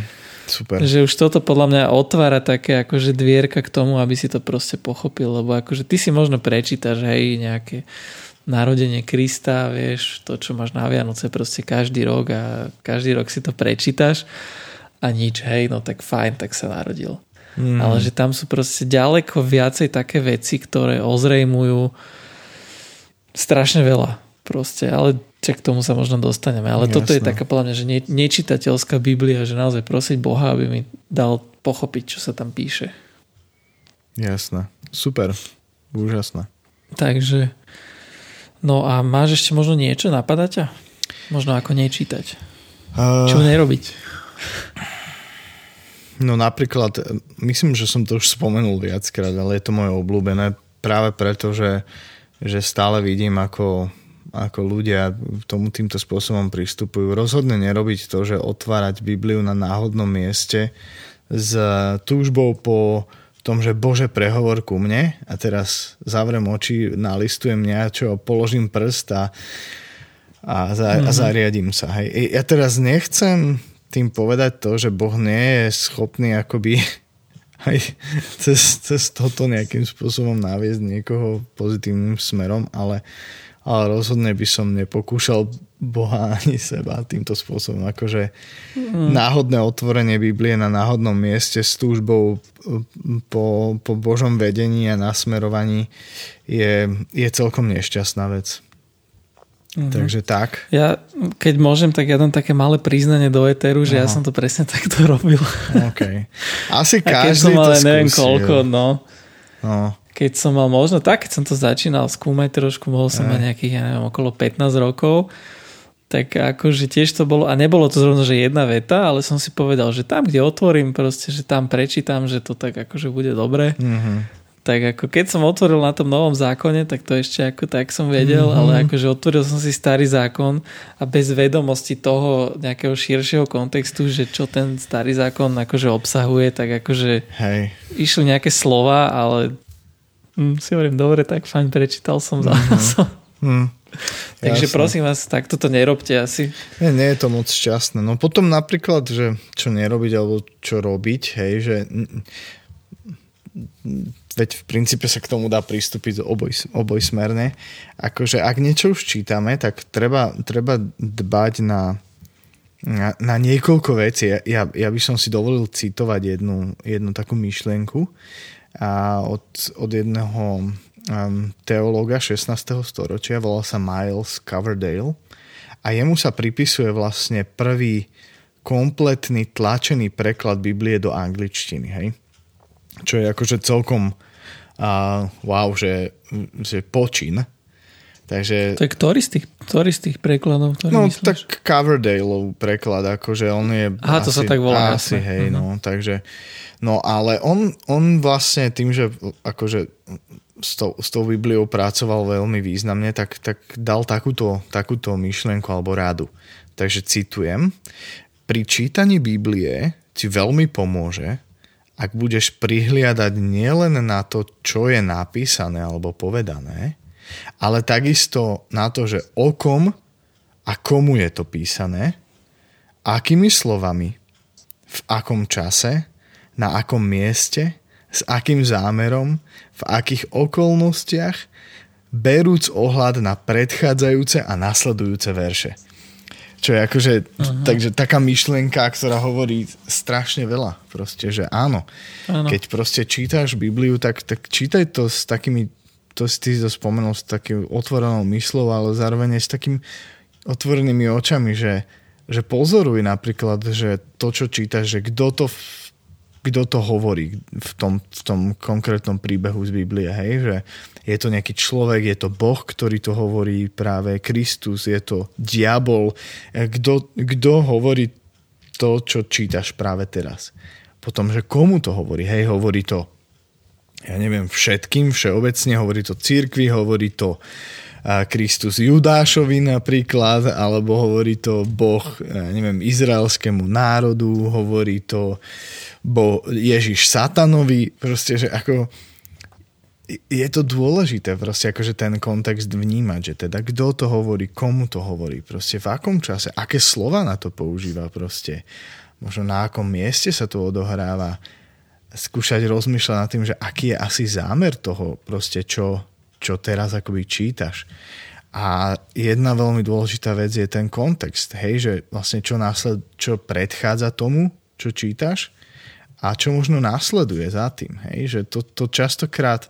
Super. Že už toto podľa mňa otvára také akože dvierka k tomu, aby si to proste pochopil, lebo akože ty si možno prečítaš, hej, nejaké narodenie Krista, vieš, to, čo máš na Vianoce proste každý rok a každý rok si to prečítaš a nič, hej, no tak fajn, tak sa narodil. Mm. Ale že tam sú proste ďaleko viacej také veci, ktoré ozrejmujú strašne veľa proste, ale Čak k tomu sa možno dostaneme, ale Jasné. toto je taká podľa mňa, že ne, nečitateľská Biblia, že naozaj prosiť Boha, aby mi dal pochopiť, čo sa tam píše. Jasné. Super. Úžasné. Takže no a máš ešte možno niečo, napadá ťa? Možno ako nečítať. Uh, čo nerobiť? No napríklad, myslím, že som to už spomenul viackrát, ale je to moje obľúbené práve preto, že, že stále vidím, ako ako ľudia tomu týmto spôsobom pristupujú. Rozhodne nerobiť to, že otvárať Bibliu na náhodnom mieste s túžbou po tom, že Bože prehovor ku mne a teraz zavrem oči, nalistujem niečo, položím prst a, a, za, mm-hmm. a mhm. zariadím sa. Hej. Ja teraz nechcem tým povedať to, že Boh nie je schopný akoby (laughs) aj cez, cez toto nejakým spôsobom naviesť niekoho pozitívnym smerom, ale, ale rozhodne by som nepokúšal Boha ani seba týmto spôsobom. Akože mm. náhodné otvorenie Biblie na náhodnom mieste s túžbou po, po Božom vedení a nasmerovaní je, je celkom nešťastná vec. Mm-hmm. Takže tak. Ja, keď môžem, tak ja dám také malé priznanie do Eteru, že Aha. ja som to presne takto (laughs) robil. Okay. Asi každý a keď som mal, neviem koľko, no. no. Keď som mal možno tak, keď som to začínal skúmať trošku, mohol som mať nejakých, ja neviem, okolo 15 rokov, tak akože tiež to bolo, a nebolo to zrovna, že jedna veta, ale som si povedal, že tam, kde otvorím, proste, že tam prečítam, že to tak akože bude dobre. Mm-hmm. Tak ako keď som otvoril na tom novom zákone, tak to ešte ako tak som vedel, mm-hmm. ale akože otvoril som si starý zákon a bez vedomosti toho nejakého širšieho kontextu, že čo ten starý zákon akože obsahuje, tak akože Hej. išli nejaké slova, ale hm, si hovorím, dobre, tak fajn, prečítal som, mm-hmm. (laughs) mm. Takže Jasne. prosím vás, takto to nerobte asi. Nie, nie je to moc šťastné. No potom napríklad, že čo nerobiť alebo čo robiť, hej, že veď v princípe sa k tomu dá pristúpiť oboj, obojsmerne. Akože ak niečo už čítame, tak treba, treba dbať na, na, na niekoľko vecí. Ja, ja by som si dovolil citovať jednu, jednu takú myšlienku a od, od jedného um, teológa 16. storočia, volal sa Miles Coverdale a jemu sa pripisuje vlastne prvý kompletný tlačený preklad Biblie do angličtiny, hej? Čo je akože celkom uh, wow, že, že počin. Takže... To je ktorý z tých, ktorý z tých prekladov? Ktorý no myslíš? tak Coverdaleov preklad, akože on je Aha, asi, to sa tak volá. Asi, jasne. hej, uh-huh. no, takže no ale on, on vlastne tým, že akože s tou, s tou Bibliou pracoval veľmi významne, tak, tak dal takúto, takúto myšlienku alebo rádu. Takže citujem. Pri čítaní Biblie ti veľmi pomôže, ak budeš prihliadať nielen na to, čo je napísané alebo povedané, ale takisto na to, že o kom a komu je to písané, akými slovami, v akom čase, na akom mieste s akým zámerom, v akých okolnostiach, berúc ohľad na predchádzajúce a nasledujúce verše. Čo je akože, uh-huh. takže taká myšlienka, ktorá hovorí strašne veľa. Proste, že áno. áno. Keď proste čítaš Bibliu, tak, tak čítaj to s takými, to si ty spomenul, s takým otvorenou myslou, ale zároveň aj s takým otvorenými očami, že, že pozoruj napríklad, že to, čo čítaš, že kto to kto to hovorí v tom, v tom konkrétnom príbehu z Biblie, hej, že je to nejaký človek, je to Boh, ktorý to hovorí práve Kristus, je to diabol, kto, kto hovorí to, čo čítaš práve teraz. Potom, že komu to hovorí, hej, hovorí to ja neviem, všetkým, všeobecne, hovorí to církvi, hovorí to Kristus Judášovi napríklad, alebo hovorí to Boh, ja neviem, izraelskému národu, hovorí to bo Ježiš satanovi, proste, že ako je to dôležité proste akože ten kontext vnímať, že teda kto to hovorí, komu to hovorí, proste v akom čase, aké slova na to používa proste, možno na akom mieste sa to odohráva, skúšať rozmýšľať nad tým, že aký je asi zámer toho proste, čo, čo teraz akoby čítaš. A jedna veľmi dôležitá vec je ten kontext, hej, že vlastne čo, násled, čo predchádza tomu, čo čítaš a čo možno následuje za tým. Hej? Že to, to častokrát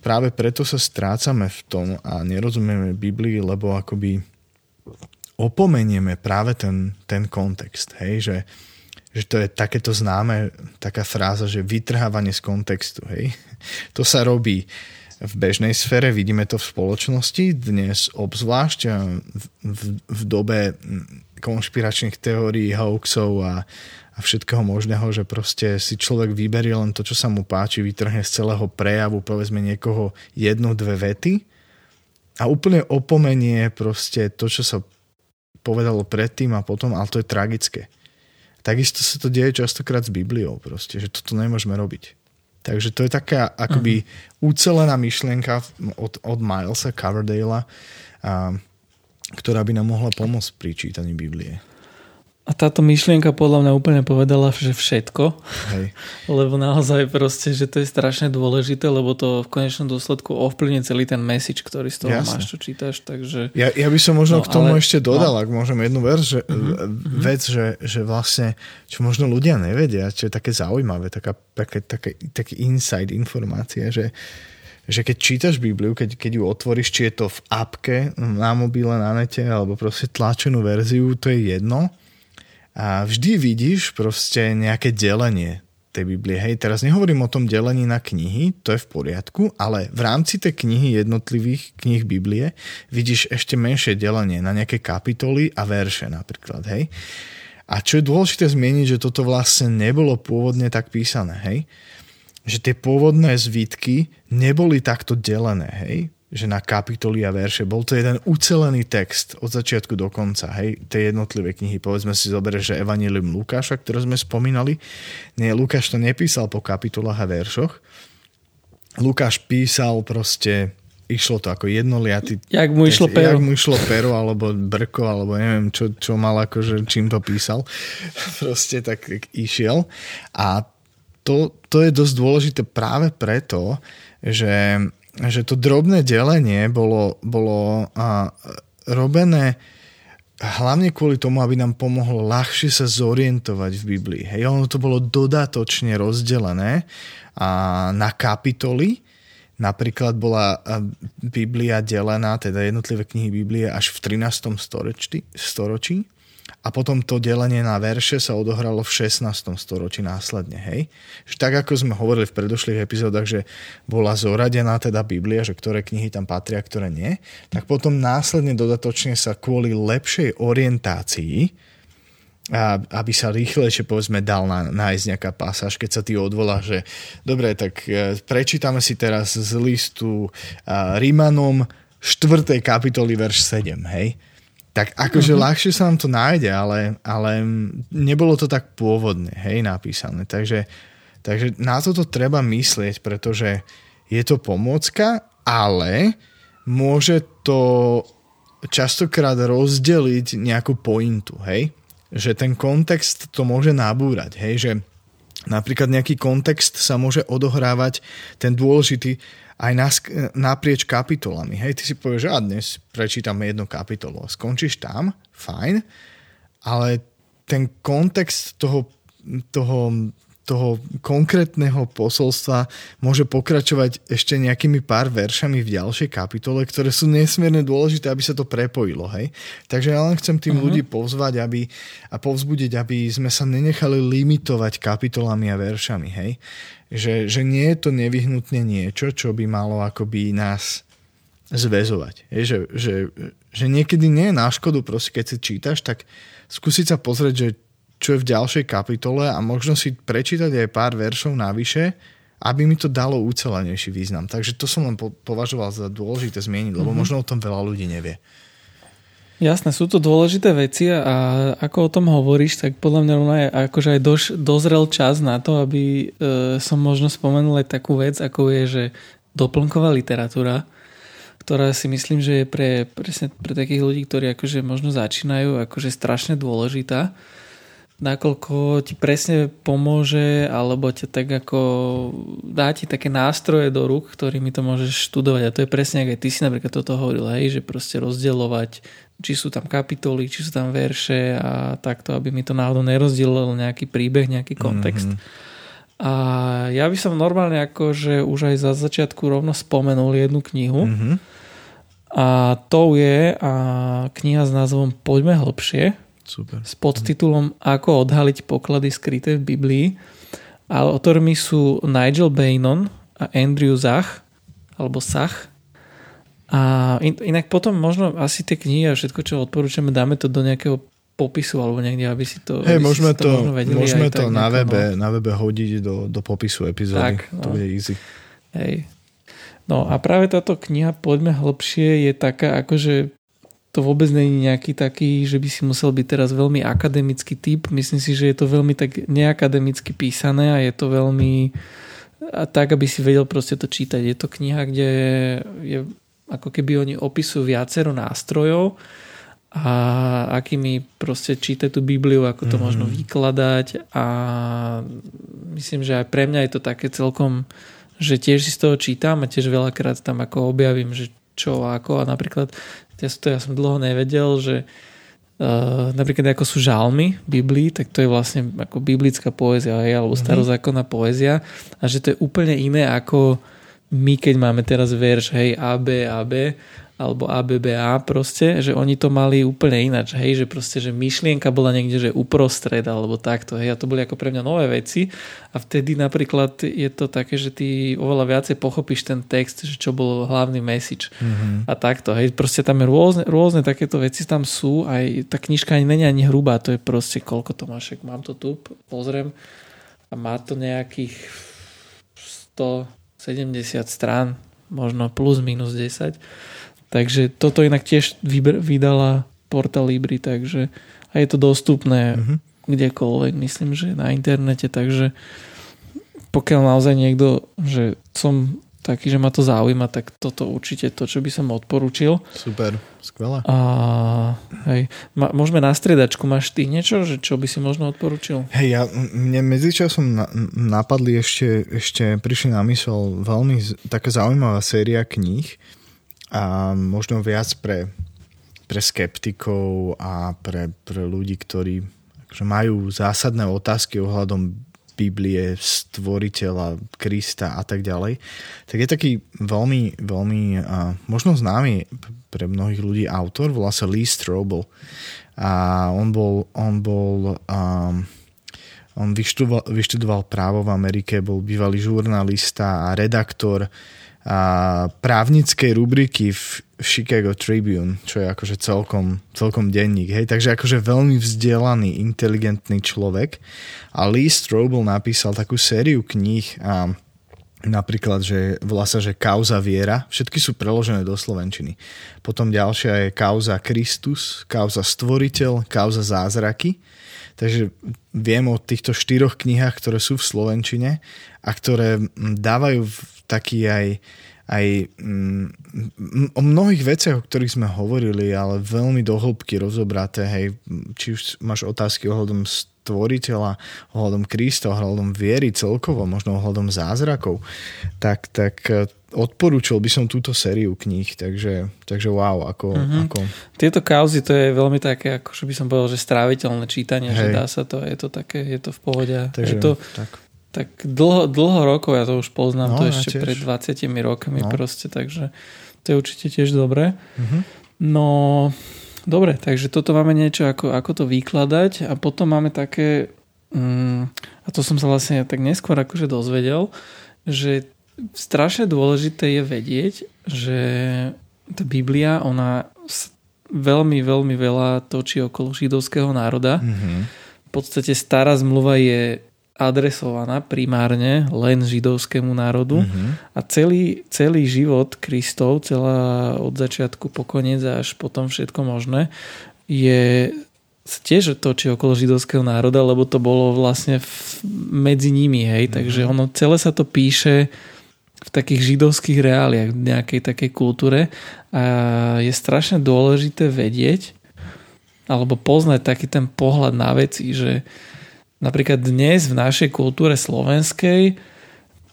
práve preto sa strácame v tom a nerozumieme Biblii, lebo akoby opomenieme práve ten, ten kontext. Hej? Že, že to je takéto známe, taká fráza, že vytrhávanie z kontextu. Hej? To sa robí v bežnej sfére, vidíme to v spoločnosti, dnes obzvlášť v, v, v dobe konšpiračných teórií, hoaxov a, a všetkého možného, že proste si človek vyberie len to, čo sa mu páči, vytrhne z celého prejavu, povedzme niekoho jednu, dve vety a úplne opomenie proste to, čo sa povedalo predtým a potom, ale to je tragické. Takisto sa to deje častokrát s Bibliou proste, že toto nemôžeme robiť. Takže to je taká akoby uh-huh. ucelená myšlienka od, od Milesa Coverdale'a, a, ktorá by nám mohla pomôcť pri čítaní Biblie. A táto myšlienka podľa mňa úplne povedala, že všetko. Hej. (laughs) Lebo naozaj proste, že to je strašne dôležité, lebo to v konečnom dôsledku ovplyvne celý ten message, ktorý z toho Jasne. máš, čo čítaš. Takže... Ja, ja by som možno no, k tomu ale... ešte dodal, no. ak môžem jednu vec, že, uh-huh. vec že, že vlastne, čo možno ľudia nevedia, čo je také zaujímavé, taká, také, také, taký inside informácia, že že keď čítaš Bibliu, keď, keď ju otvoríš, či je to v apke, na mobile, na nete, alebo proste tlačenú verziu, to je jedno a vždy vidíš proste nejaké delenie tej Biblie. Hej, teraz nehovorím o tom delení na knihy, to je v poriadku, ale v rámci tej knihy jednotlivých knih Biblie vidíš ešte menšie delenie na nejaké kapitoly a verše napríklad, hej. A čo je dôležité zmieniť, že toto vlastne nebolo pôvodne tak písané, hej. Že tie pôvodné zvítky neboli takto delené, hej že na kapitoly a verše. Bol to jeden ucelený text od začiatku do konca, hej, tej jednotlivé knihy. Povedzme si zoberie, že Evangelium Lukáša, ktoré sme spomínali. Nie, Lukáš to nepísal po kapitolách a veršoch. Lukáš písal proste išlo to ako jednoliaty... Jak mu išlo pero. Jak mu išlo pero, alebo brko, alebo neviem, čo, čo mal akože, čím to písal. (laughs) Proste tak išiel. A to, to je dosť dôležité práve preto, že že to drobné delenie bolo, bolo a, robené hlavne kvôli tomu, aby nám pomohlo ľahšie sa zorientovať v Biblii. Hej, ono to bolo dodatočne rozdelené a, na kapitoly. Napríklad bola Biblia delená, teda jednotlivé knihy Biblie až v 13. storočí, storočí a potom to delenie na verše sa odohralo v 16. storočí následne. Hej? Že tak ako sme hovorili v predošlých epizódach, že bola zoradená teda Biblia, že ktoré knihy tam patria, ktoré nie, tak potom následne dodatočne sa kvôli lepšej orientácii a aby sa rýchlejšie povedzme dal na, nájsť nejaká pasáž, keď sa ty odvolá, že dobre, tak e, prečítame si teraz z listu Rímanom 4. kapitoly verš 7, hej? Tak akože uh-huh. ľahšie sa nám to nájde, ale, ale nebolo to tak pôvodne, hej, napísané. Takže, takže na toto treba myslieť, pretože je to pomôcka, ale môže to častokrát rozdeliť nejakú pointu, hej? Že ten kontext to môže nabúrať, hej? Že napríklad nejaký kontext sa môže odohrávať, ten dôležitý, aj naprieč kapitolami. Hej, ty si povieš, že a dnes prečítame jednu kapitolu a skončíš tam, fajn, ale ten kontext toho, toho, toho konkrétneho posolstva môže pokračovať ešte nejakými pár veršami v ďalšej kapitole, ktoré sú nesmierne dôležité, aby sa to prepojilo. Hej? Takže ja len chcem tým uh-huh. ľudí pozvať aby, a povzbudiť, aby sme sa nenechali limitovať kapitolami a veršami. Hej? že, že nie je to nevyhnutne niečo, čo by malo akoby nás zväzovať. Je, že, že, že niekedy nie je na škodu, proste keď si čítaš, tak skúsiť sa pozrieť, že čo je v ďalšej kapitole a možno si prečítať aj pár veršov navyše, aby mi to dalo ucelenejší význam. Takže to som len považoval za dôležité zmieniť, lebo mm-hmm. možno o tom veľa ľudí nevie. Jasné, sú to dôležité veci a ako o tom hovoríš, tak podľa mňa je akože aj doš, dozrel čas na to, aby e, som možno spomenul aj takú vec, ako je, že doplnková literatúra, ktorá si myslím, že je pre, presne pre takých ľudí, ktorí akože možno začínajú, akože strašne dôležitá nakoľko ti presne pomôže alebo ťa tak ako dá ti také nástroje do rúk, ktorými to môžeš študovať a to je presne, ak aj ty si napríklad toto hovoril, hej, že proste rozdielovať či sú tam kapitoly, či sú tam verše a takto, aby mi to náhodou nerozdielil nejaký príbeh, nejaký kontext. Mm-hmm. A ja by som normálne ako, že už aj za začiatku rovno spomenul jednu knihu. Mm-hmm. A to je a kniha s názvom Poďme hlbšie. Super. S podtitulom Ako odhaliť poklady skryté v Biblii. A autormi sú Nigel Bainon a Andrew Zach, alebo Sach. A in, inak potom možno asi tie knihy a všetko, čo odporúčame, dáme to do nejakého popisu alebo niekde, aby si to Hej, môžeme to, to, vedeli môžeme to na, webe, no. na webe hodiť do, do popisu epizódy. Tak, no. To bude easy. Hej. No a práve táto kniha Poďme hlbšie je taká akože to vôbec není nejaký taký, že by si musel byť teraz veľmi akademický typ. Myslím si, že je to veľmi tak neakademicky písané a je to veľmi a tak, aby si vedel proste to čítať. Je to kniha, kde je, ako keby oni opisujú viacero nástrojov a akými proste čítať tú Bibliu, ako to mm-hmm. možno vykladať a myslím, že aj pre mňa je to také celkom, že tiež si z toho čítam a tiež veľakrát tam ako objavím, že čo ako. A napríklad ja, to ja som dlho nevedel, že uh, napríklad ako sú žalmy Biblii, tak to je vlastne ako biblická poézia hej, alebo mhm. starozákonná poézia. A že to je úplne iné ako my keď máme teraz verš hej A, B, A, B alebo ABBA proste, že oni to mali úplne ináč, hej, že proste, že myšlienka bola niekde, že uprostred alebo takto, hej, a to boli ako pre mňa nové veci. A vtedy napríklad je to také, že ty oveľa viacej pochopíš ten text, že čo bol hlavný message. Mm-hmm. a takto, hej, proste tam je rôzne, rôzne takéto veci tam sú, aj tá knižka ani není ani hrubá, to je proste, koľko to máš, mám to tu, pozriem. A má to nejakých 170 strán, možno plus minus 10 Takže toto inak tiež vydala Porta Libri, takže a je to dostupné mm-hmm. kdekoľvek, myslím, že na internete, takže pokiaľ naozaj niekto, že som taký, že ma to zaujíma, tak toto určite to, čo by som odporúčil. Super, skvelé. A hej, ma, môžeme na striedačku, máš ty niečo, že čo by si možno odporúčil? Hej, ja, mne medzičasom na, napadli ešte, ešte prišli na mysel veľmi taká zaujímavá séria kníh, a možno viac pre, pre skeptikov a pre, pre ľudí, ktorí akože majú zásadné otázky ohľadom Biblie, stvoriteľa, Krista a tak ďalej, tak je taký veľmi, veľmi uh, možno známy pre mnohých ľudí autor, volá sa Lee Strobel. A on bol, on bol um, on vyštudoval, vyštudoval právo v Amerike, bol bývalý žurnalista a redaktor a právnickej rubriky v Chicago Tribune, čo je akože celkom, celkom denník. Hej? Takže akože veľmi vzdelaný, inteligentný človek. A Lee Strobel napísal takú sériu kníh a napríklad, že volá sa, že kauza viera. Všetky sú preložené do Slovenčiny. Potom ďalšia je kauza Kristus, kauza stvoriteľ, kauza zázraky. Takže viem o týchto štyroch knihách, ktoré sú v Slovenčine a ktoré dávajú taký aj, aj mm, o mnohých veciach, o ktorých sme hovorili, ale veľmi dohlbky rozobraté, hej, či už máš otázky ohľadom stvoriteľa, ohľadom Krista, ohľadom viery celkovo, možno ohľadom zázrakov, tak, tak odporúčil by som túto sériu kníh, takže, takže wow, ako, mm-hmm. ako... Tieto kauzy, to je veľmi také, ako by som povedal, že stráviteľné čítanie, Hej. že dá sa to, je to také, je to v pohode. Takže, je to, tak tak dlho, dlho rokov, ja to už poznám, no, to ešte pred 20 rokmi no. proste, takže to je určite tiež dobré. Mm-hmm. No, dobre, takže toto máme niečo, ako, ako to vykladať a potom máme také, mm, a to som sa vlastne tak neskôr akože dozvedel, že strašne dôležité je vedieť, že tá Biblia, ona veľmi, veľmi veľa točí okolo židovského národa. Mm-hmm. V podstate stará zmluva je adresovaná primárne len židovskému národu mm-hmm. a celý, celý život Kristov, celá od začiatku po koniec až potom všetko možné je tiež točí okolo židovského národa, lebo to bolo vlastne v, medzi nimi, hej, mm-hmm. takže ono celé sa to píše v takých židovských reáliách, v nejakej takej kultúre a je strašne dôležité vedieť alebo poznať taký ten pohľad na veci, že Napríklad dnes v našej kultúre slovenskej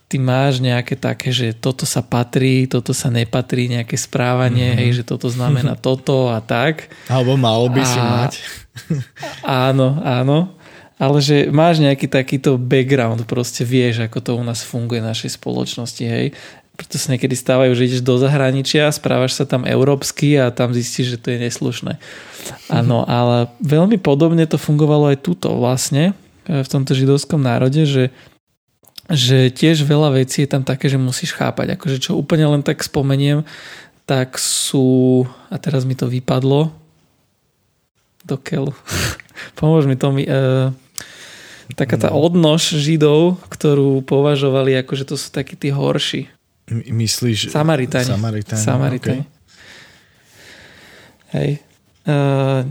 ty máš nejaké také, že toto sa patrí, toto sa nepatrí, nejaké správanie, mm-hmm. hej, že toto znamená (laughs) toto a tak. Alebo malo by a, si mať. áno, áno. Ale že máš nejaký takýto background, proste vieš, ako to u nás funguje v našej spoločnosti, hej. Preto sa niekedy stávajú, že ideš do zahraničia, správaš sa tam európsky a tam zistíš, že to je neslušné. Áno, ale veľmi podobne to fungovalo aj tuto vlastne E, v tomto židovskom národe, že, že tiež veľa vecí je tam také, že musíš chápať. Akože čo úplne len tak spomeniem, tak sú, a teraz mi to vypadlo, do keľu. (laughs) Pomôž mi to mi, uh, taká tá no. odnož židov, ktorú považovali ako, že to sú takí tí horší. Myslíš? Samaritáni. Samaritáni. Samaritáni. Okay. Hej. Uh,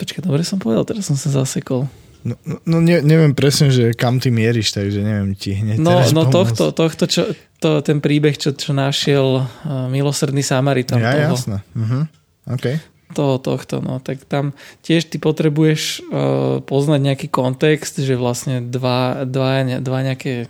počkaj, dobre som povedal, teraz som sa zasekol. No, no, no ne, neviem presne, že kam ty mieríš, takže neviem ti hneď No, teraz no pomôcť. tohto, tohto čo, to, ten príbeh, čo, čo našiel uh, milosrdný Samaritan. Ja, toho, jasné. Uh-huh. OK. Toho, tohto, no, tak tam tiež ty potrebuješ uh, poznať nejaký kontext, že vlastne dva, dva, dva nejaké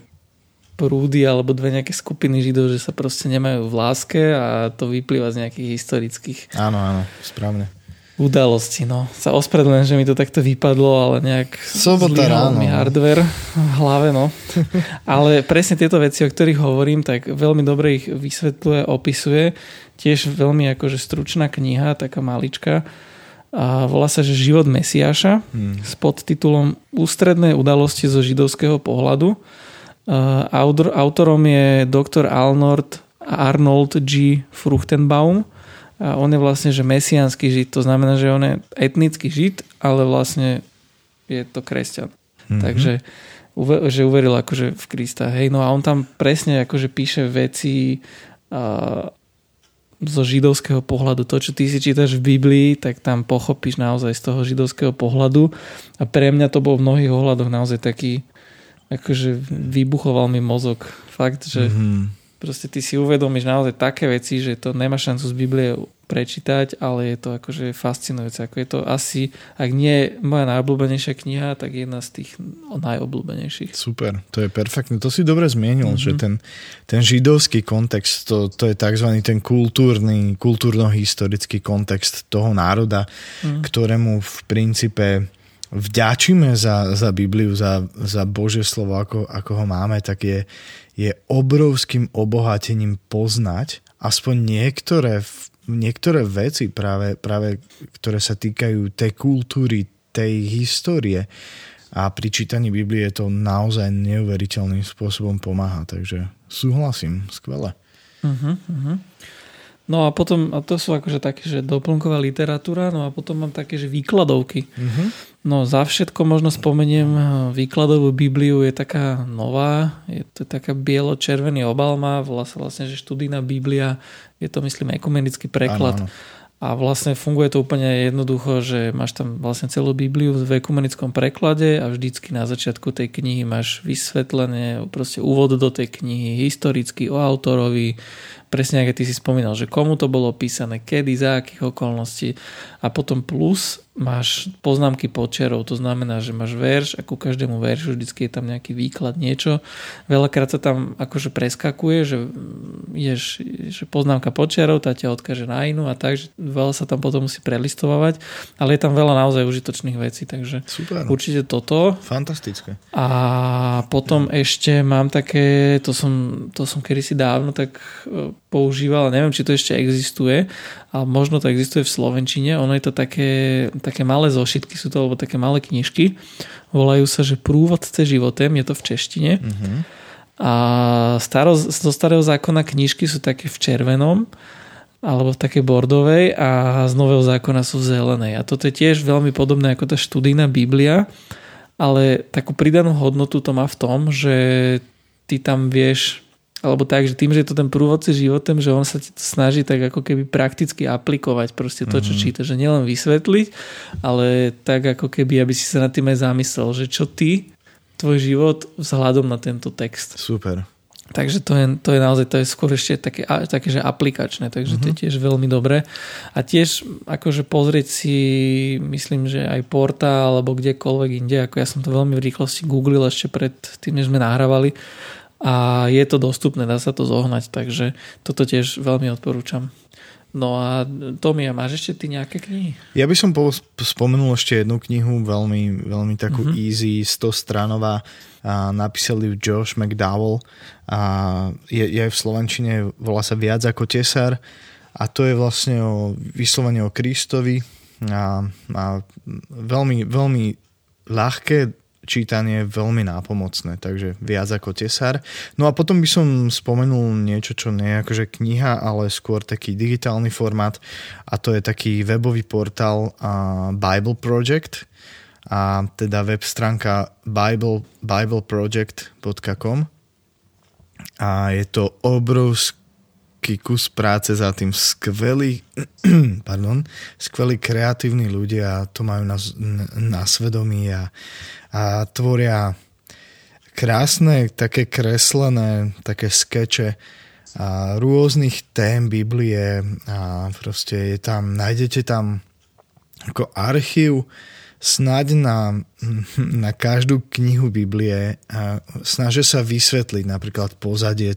prúdy alebo dve nejaké skupiny židov, že sa proste nemajú v láske a to vyplýva z nejakých historických Áno, áno, správne. udalostí. No. Sa ospravedlňujem, že mi to takto vypadlo, ale nejak Sobota ráno. mi hardware v hlave. No. (laughs) ale presne tieto veci, o ktorých hovorím, tak veľmi dobre ich vysvetľuje, opisuje. Tiež veľmi akože stručná kniha, taká malička. A volá sa, že Život Mesiáša Hmm. s podtitulom Ústredné udalosti zo židovského pohľadu. Autor, autorom je doktor Arnold, Arnold G. Fruchtenbaum. A on je vlastne, že mesiánsky žid, to znamená, že on je etnický žid, ale vlastne je to kresťan. Mhm. Mm-hmm. Takže že uveril akože v Krista. Hej, no a on tam presne akože píše veci zo židovského pohľadu. To, čo ty si čítaš v Biblii, tak tam pochopíš naozaj z toho židovského pohľadu. A pre mňa to bol v mnohých ohľadoch naozaj taký, akože vybuchoval mi mozog. Fakt, že Mhm. proste ty si uvedomíš naozaj také veci, že to nemá šancu z Biblie prečítať, ale je to akože fascinujúce. Ako je to asi, ak nie moja najobľúbenejšia kniha, tak jedna z tých najobľúbenejších. Super, to je perfektné. To si dobre zmienil, Mhm. mm-hmm. že ten, ten židovský kontext, to, to je tzv. ten kultúrny, kultúrno-historický kontext toho národa, mm. ktorému v princípe vďačíme za, za Bibliu, za, za Božie slovo, ako, ako ho máme, tak je, je obrovským obohatením poznať aspoň niektoré, niektoré veci práve, práve, ktoré sa týkajú tej kultúry, tej histórie. A pri čítaní Biblie to naozaj neuveriteľným spôsobom pomáha. Takže súhlasím, skvelé. Uh-huh, uh-huh. No a potom, a to sú akože také, že doplnková literatúra, no a potom mám také, že výkladovky. Uh-huh. No za všetko možno spomeniem eh, výkladovú Bibliu, je taká nová, je to taká bielo-červený obal má, sa vlastne, že študijná Biblia, je to myslím ekumenický preklad. Áno, áno. A vlastne funguje to úplne jednoducho, že máš tam vlastne celú Bibliu v ekumenickom preklade a vždycky na začiatku tej knihy máš vysvetlené proste úvod do tej knihy, historicky o autorovi, presne ako ty si spomínal, že komu to bolo písané, kedy, za akých okolností a potom plus máš poznámky počiarov, to znamená, že máš verš a ku každému veršu vždycky je tam nejaký výklad, niečo. Veľakrát sa tam akože preskakuje, že ješ, že poznámka počiarov, tá ťa odkáže na inú a tak, že veľa sa tam potom musí prelistovať, ale je tam veľa naozaj užitočných vecí, takže Super. určite toto. Fantastické. A potom ešte mám také, to som, to som kedysi dávno tak používal, neviem, či to ešte existuje, ale možno to existuje v Slovenčine. Ono je to také, také malé zošitky, sú to alebo také malé knižky. Volajú sa, že Prúvodce životem, je to v češtine. Uh-huh. A staro, zo starého zákona knižky sú také v červenom alebo v takej bordovej a z nového zákona sú v zelenej. A toto je tiež veľmi podobné ako tá študijná Biblia, ale takú pridanú hodnotu to má v tom, že ty tam vieš alebo tak, že tým, že je to ten prúvodci životem, že on sa ti to snaží tak ako keby prakticky aplikovať proste to, čo mm-hmm. číta, že nielen vysvetliť, ale tak ako keby, aby si sa nad tým aj zamyslel, že čo ty, tvoj život vzhľadom na tento text. Super. Takže to je, to je naozaj, to je skôr ešte také, také že aplikačné, takže mm-hmm. to je tiež veľmi dobré. A tiež akože pozrieť si, myslím, že aj portál alebo kdekoľvek inde, ako ja som to veľmi v rýchlosti googlil ešte pred tým, než sme nahrávali a je to dostupné, dá sa to zohnať, takže toto tiež veľmi odporúčam. No a Tomi, a máš ešte ty nejaké knihy? Ja by som po, spomenul ešte jednu knihu, veľmi, veľmi takú mm-hmm. easy, 100 stranová. A ju Josh McDowell a je, je v Slovenčine, volá sa Viac ako tesár a to je vlastne o vyslovene o Kristovi a, a veľmi, veľmi ľahké čítanie veľmi nápomocné, takže viac ako tesár. No a potom by som spomenul niečo, čo nie je akože kniha, ale skôr taký digitálny formát a to je taký webový portál Bible Project a teda web stránka Bible, bibleproject.com a je to obrovský veľký kus práce za tým. Skvelí, (clears throat) pardon, skvelí kreatívni ľudia to majú na, na svedomí a, a tvoria krásne, také kreslené, také skeče a rôznych tém Biblie a proste je tam, nájdete tam ako archív snáď na, na každú knihu Biblie a snažia sa vysvetliť napríklad pozadie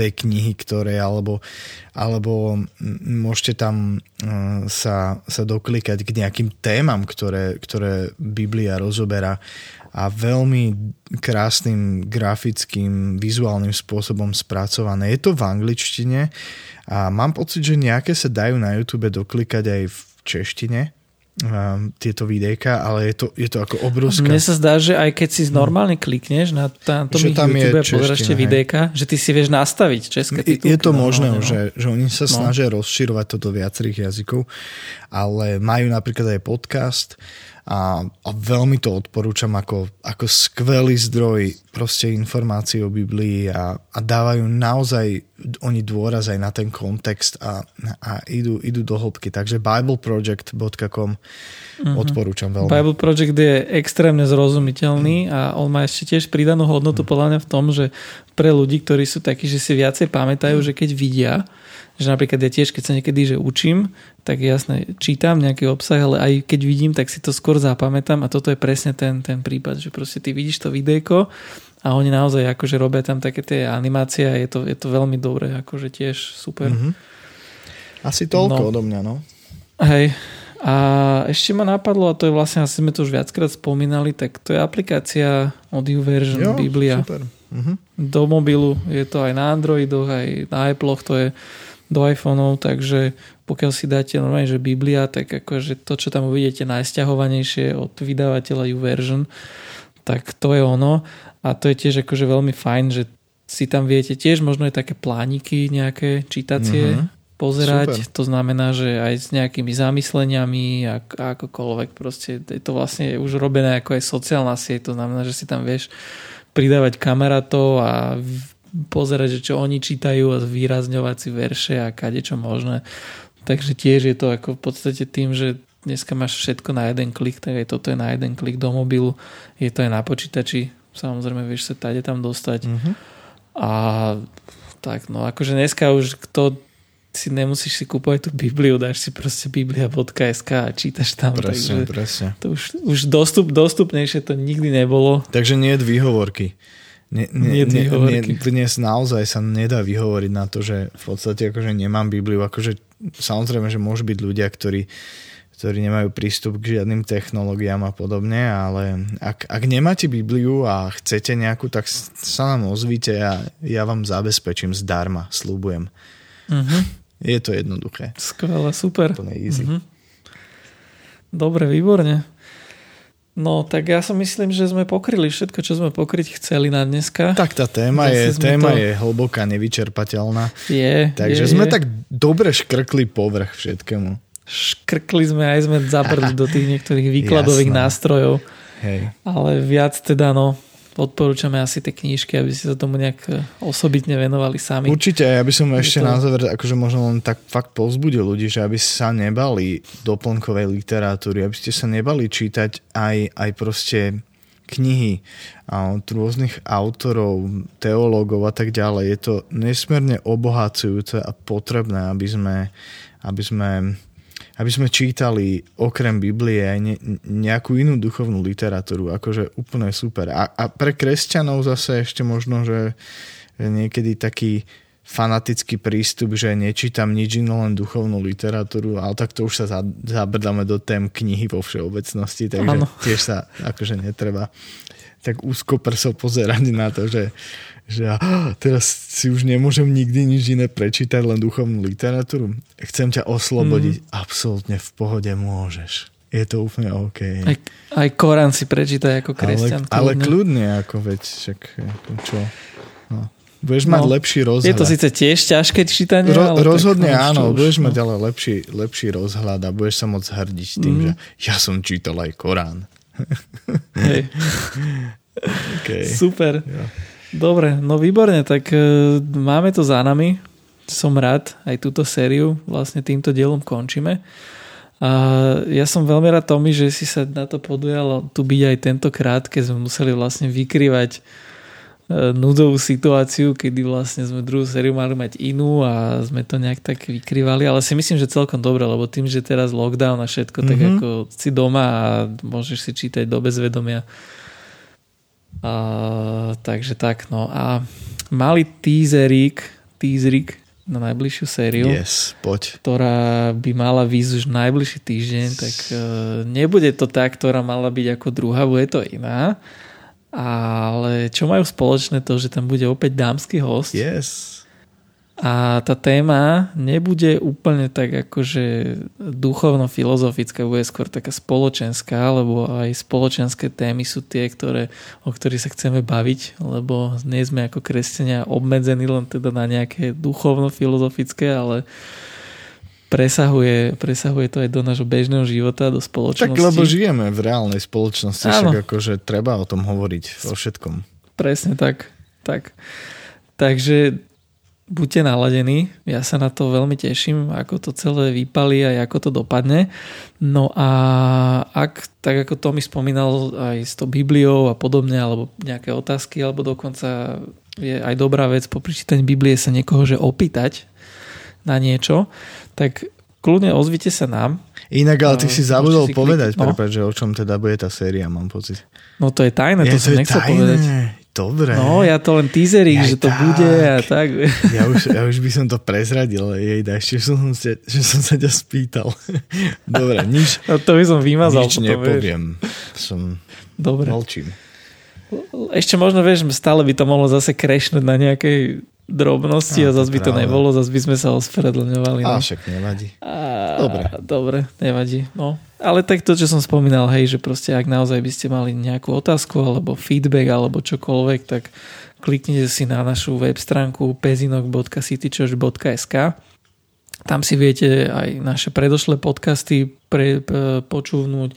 tej knihy, ktoré, alebo, alebo môžete tam uh, sa, sa doklikať k nejakým témam, ktoré, ktoré Biblia rozoberá a veľmi krásnym grafickým, vizuálnym spôsobom spracované. Je to v angličtine a mám pocit, že nejaké sa dajú na YouTube doklikať aj v češtine, tieto videjka, ale je to, je to ako obrovská... Mne sa zdá, že aj keď si normálne klikneš na, na tom že tam YouTube a pozrieš tie videjka, že ty si vieš nastaviť české titulky. Je to možné, no. že, že oni sa no. snažia rozširovať to do viacerých jazykov, ale majú napríklad aj podcast, a, a veľmi to odporúčam ako, ako skvelý zdroj proste informácií o Biblii a, a dávajú naozaj oni dôraz aj na ten kontext a, a idú, idú do hĺbky. Takže bibleproject.com mm-hmm. odporúčam veľmi. Bible Project je extrémne zrozumiteľný a on má ešte tiež pridanú hodnotu podľa mňa v tom, že pre ľudí, ktorí sú takí, že si viacej pamätajú, že keď vidia, že napríklad ja tiež, keď sa niekedy že učím, tak jasne čítam nejaký obsah, ale aj keď vidím, tak si to skôr zapamätám a toto je presne ten, ten prípad, že proste ty vidíš to videjko a oni naozaj akože robia tam také tie animácie a je to, je to veľmi dobré, akože tiež super. Mm-hmm. Asi toľko no. odo mňa, no. Hej, a ešte ma napadlo, a to je vlastne, asi sme to už viackrát spomínali, tak to je aplikácia Audio Version jo, Biblia. Super. Uh-huh. Do mobilu je to aj na Androidoch, aj na Appleoch, to je do iPhoneov, takže pokiaľ si dáte normálne, že Biblia, tak akože to, čo tam uvidíte najsťahovanejšie od vydavateľa YouVersion, tak to je ono. A to je tiež akože veľmi fajn, že si tam viete tiež možno aj také plániky nejaké čítacie mm-hmm. pozerať. Super. To znamená, že aj s nejakými zamysleniami a akokoľvek proste je to vlastne už robené ako aj sociálna sieť. To znamená, že si tam vieš pridávať kamarátov a pozerať, že čo oni čítajú a zvýrazňovať si verše a kade čo možné. Takže tiež je to ako v podstate tým, že dneska máš všetko na jeden klik, tak aj toto je na jeden klik do mobilu, je to aj na počítači, samozrejme vieš sa tade tam dostať. Mm-hmm. A tak no, akože dneska už kto si nemusíš si kúpovať tú Bibliu, dáš si proste biblia.sk a čítaš tam. Presne, takže presne. To už, už dostup, dostupnejšie to nikdy nebolo. Takže nie je výhovorky. Ne, ne, ne, ne, dnes naozaj sa nedá vyhovoriť na to, že v podstate akože nemám Bibliu. Akože, samozrejme, že môžu byť ľudia, ktorí, ktorí nemajú prístup k žiadnym technológiám a podobne, ale ak, ak nemáte Bibliu a chcete nejakú, tak sa nám ozvíte a ja vám zabezpečím zdarma, slúbujem. Uh-huh. Je to jednoduché. Skvelé, super. To easy. Uh-huh. Dobre, výborne. No, tak ja si myslím, že sme pokryli všetko, čo sme pokryť chceli na dneska. Tak tá téma, je, téma to... je hlboká, nevyčerpateľná. Je. Takže je, sme je. tak dobre škrkli povrch všetkému. Škrkli sme aj sme zaprli (laughs) do tých niektorých výkladových Jasné. nástrojov. Hej. Ale viac teda, no, odporúčame asi tie knížky, aby si sa tomu nejak e, osobitne venovali sami. Určite, ja by som ešte to... na záver akože možno len tak fakt povzbudil ľudí, že aby sa nebali doplnkovej literatúry, aby ste sa nebali čítať aj, aj proste knihy od rôznych autorov, teológov a tak ďalej. Je to nesmierne obohacujúce a potrebné, aby sme, aby sme aby sme čítali okrem Biblie aj ne, nejakú inú duchovnú literatúru, akože úplne super. A, a pre kresťanov zase ešte možno, že niekedy taký fanatický prístup, že nečítam nič iné, len duchovnú literatúru, ale tak to už sa zabrdáme do tém knihy vo všeobecnosti, takže ano. tiež sa akože netreba tak úzko prso pozerať na to, že, že ja teraz si už nemôžem nikdy nič iné prečítať, len duchovnú literatúru. Chcem ťa oslobodiť. Mm. Absolútne v pohode môžeš. Je to úplne OK. Aj, aj Korán si prečítaj ako kresťan. Ale, ale kľudne, ako veď, však, ako čo. No. Budeš no, mať lepší rozhľad. Je to síce tiež ťažké čítanie, Ro, ale Rozhodne tak, áno, už, budeš no. mať ale lepší, lepší rozhľad a budeš sa môcť hrdiť tým, mm. že ja som čítal aj Korán. Hej. (laughs) okay. Super. Ja. Dobre, no výborne, tak uh, máme to za nami. som rád, aj túto sériu vlastne týmto dielom končíme. A ja som veľmi rád Tomi, že si sa na to podujal tu byť aj tentokrát, keď sme museli vlastne vykrývať e, núdzovú situáciu, kedy vlastne sme druhú sériu mali mať inú a sme to nejak tak vykrývali, ale si myslím, že celkom dobre, lebo tým, že teraz lockdown a všetko, mm-hmm. tak mhm. ako si doma a môžeš si čítať do bezvedomia. Takže tak, no a mali teaserík, teaserík na najbližšiu sériu, yes, poď. ktorá by mala výsť už najbližší týždeň, tak uh, nebude to tá, ktorá mala byť ako druhá, bude to iná. Ale čo majú spoločné to, že tam bude opäť dámsky host. Yes. A tá téma nebude úplne tak akože duchovno-filozofická, bude skôr taká spoločenská, lebo aj spoločenské témy sú tie, ktoré, o ktorých sa chceme baviť, lebo nie sme ako kresťania obmedzení len teda na nejaké duchovno-filozofické, ale presahuje, presahuje to aj do nášho bežného života, do spoločnosti. Tak lebo žijeme v reálnej spoločnosti, Áno. však akože treba o tom hovoriť, o všetkom. Presne tak. tak. Takže buďte naladení, ja sa na to veľmi teším, ako to celé vypali a ako to dopadne. No a ak, tak ako to mi spomínal aj s tou Bibliou a podobne, alebo nejaké otázky, alebo dokonca je aj dobrá vec po prečítaní Biblie sa niekoho že opýtať na niečo, tak kľudne ozvite sa nám. Inak, ale ty si zabudol si povedať, no. prepáč, že o čom teda bude tá séria, mám pocit. No to je tajné, je, to, to som nechcel tajné. povedať. Dobre. No, ja to len teaserík, že to tak. bude a tak. (laughs) Ja už, ja už by som to prezradil, jej ešte som sa, že som sa ťa spýtal. (laughs) Dobre, nič. (laughs) No, to by som vymazal. Nič potom, nepoviem. Vieš. Som Dobre. Molčím. Ešte možno, vieš, stále by to mohlo zase krešnúť na nejakej drobnosti a, a zase by to nebolo, zase by sme sa ospravedlňovali. No. A však nevadí. A, dobre. Dobre, nevadí. No. Ale tak to, čo som spomínal, hej, že proste ak naozaj by ste mali nejakú otázku alebo feedback alebo čokoľvek, tak kliknite si na našu web stránku pezinok.citychurch.sk tam si viete aj naše predošlé podcasty pre, počúvnuť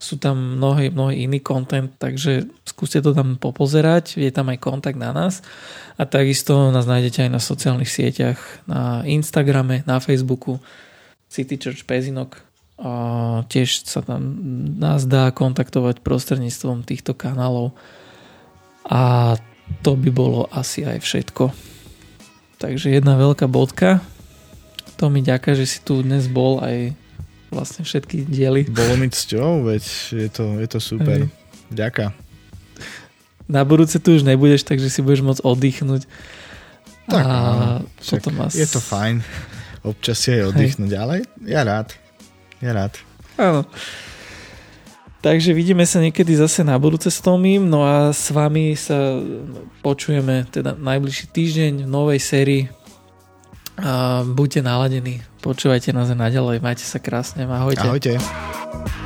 sú tam mnohý, mnohý iný content, takže skúste to tam popozerať, je tam aj kontakt na nás a takisto nás nájdete aj na sociálnych sieťach, na Instagrame, na Facebooku City Church Pezinok a tiež sa tam nás dá kontaktovať prostredníctvom týchto kanálov a to by bolo asi aj všetko. Takže jedna veľká bodka. To mi ďaká, že si tu dnes bol aj vlastne všetky diely. Bolo mi cťou, veď je to, je to super. Hej. Ďaká. Na budúce tu už nebudeš, takže si budeš môcť oddychnúť. Tak, a potom as... je to fajn. Občas si aj oddychnúť, ale ja rád. Ja rád. Áno. Takže vidíme sa niekedy zase na budúce s Tomím, no a s vami sa počujeme teda najbližší týždeň v novej sérii a buďte naladení, počúvajte nás naďalej, majte sa krásne, ahojte. Ahojte.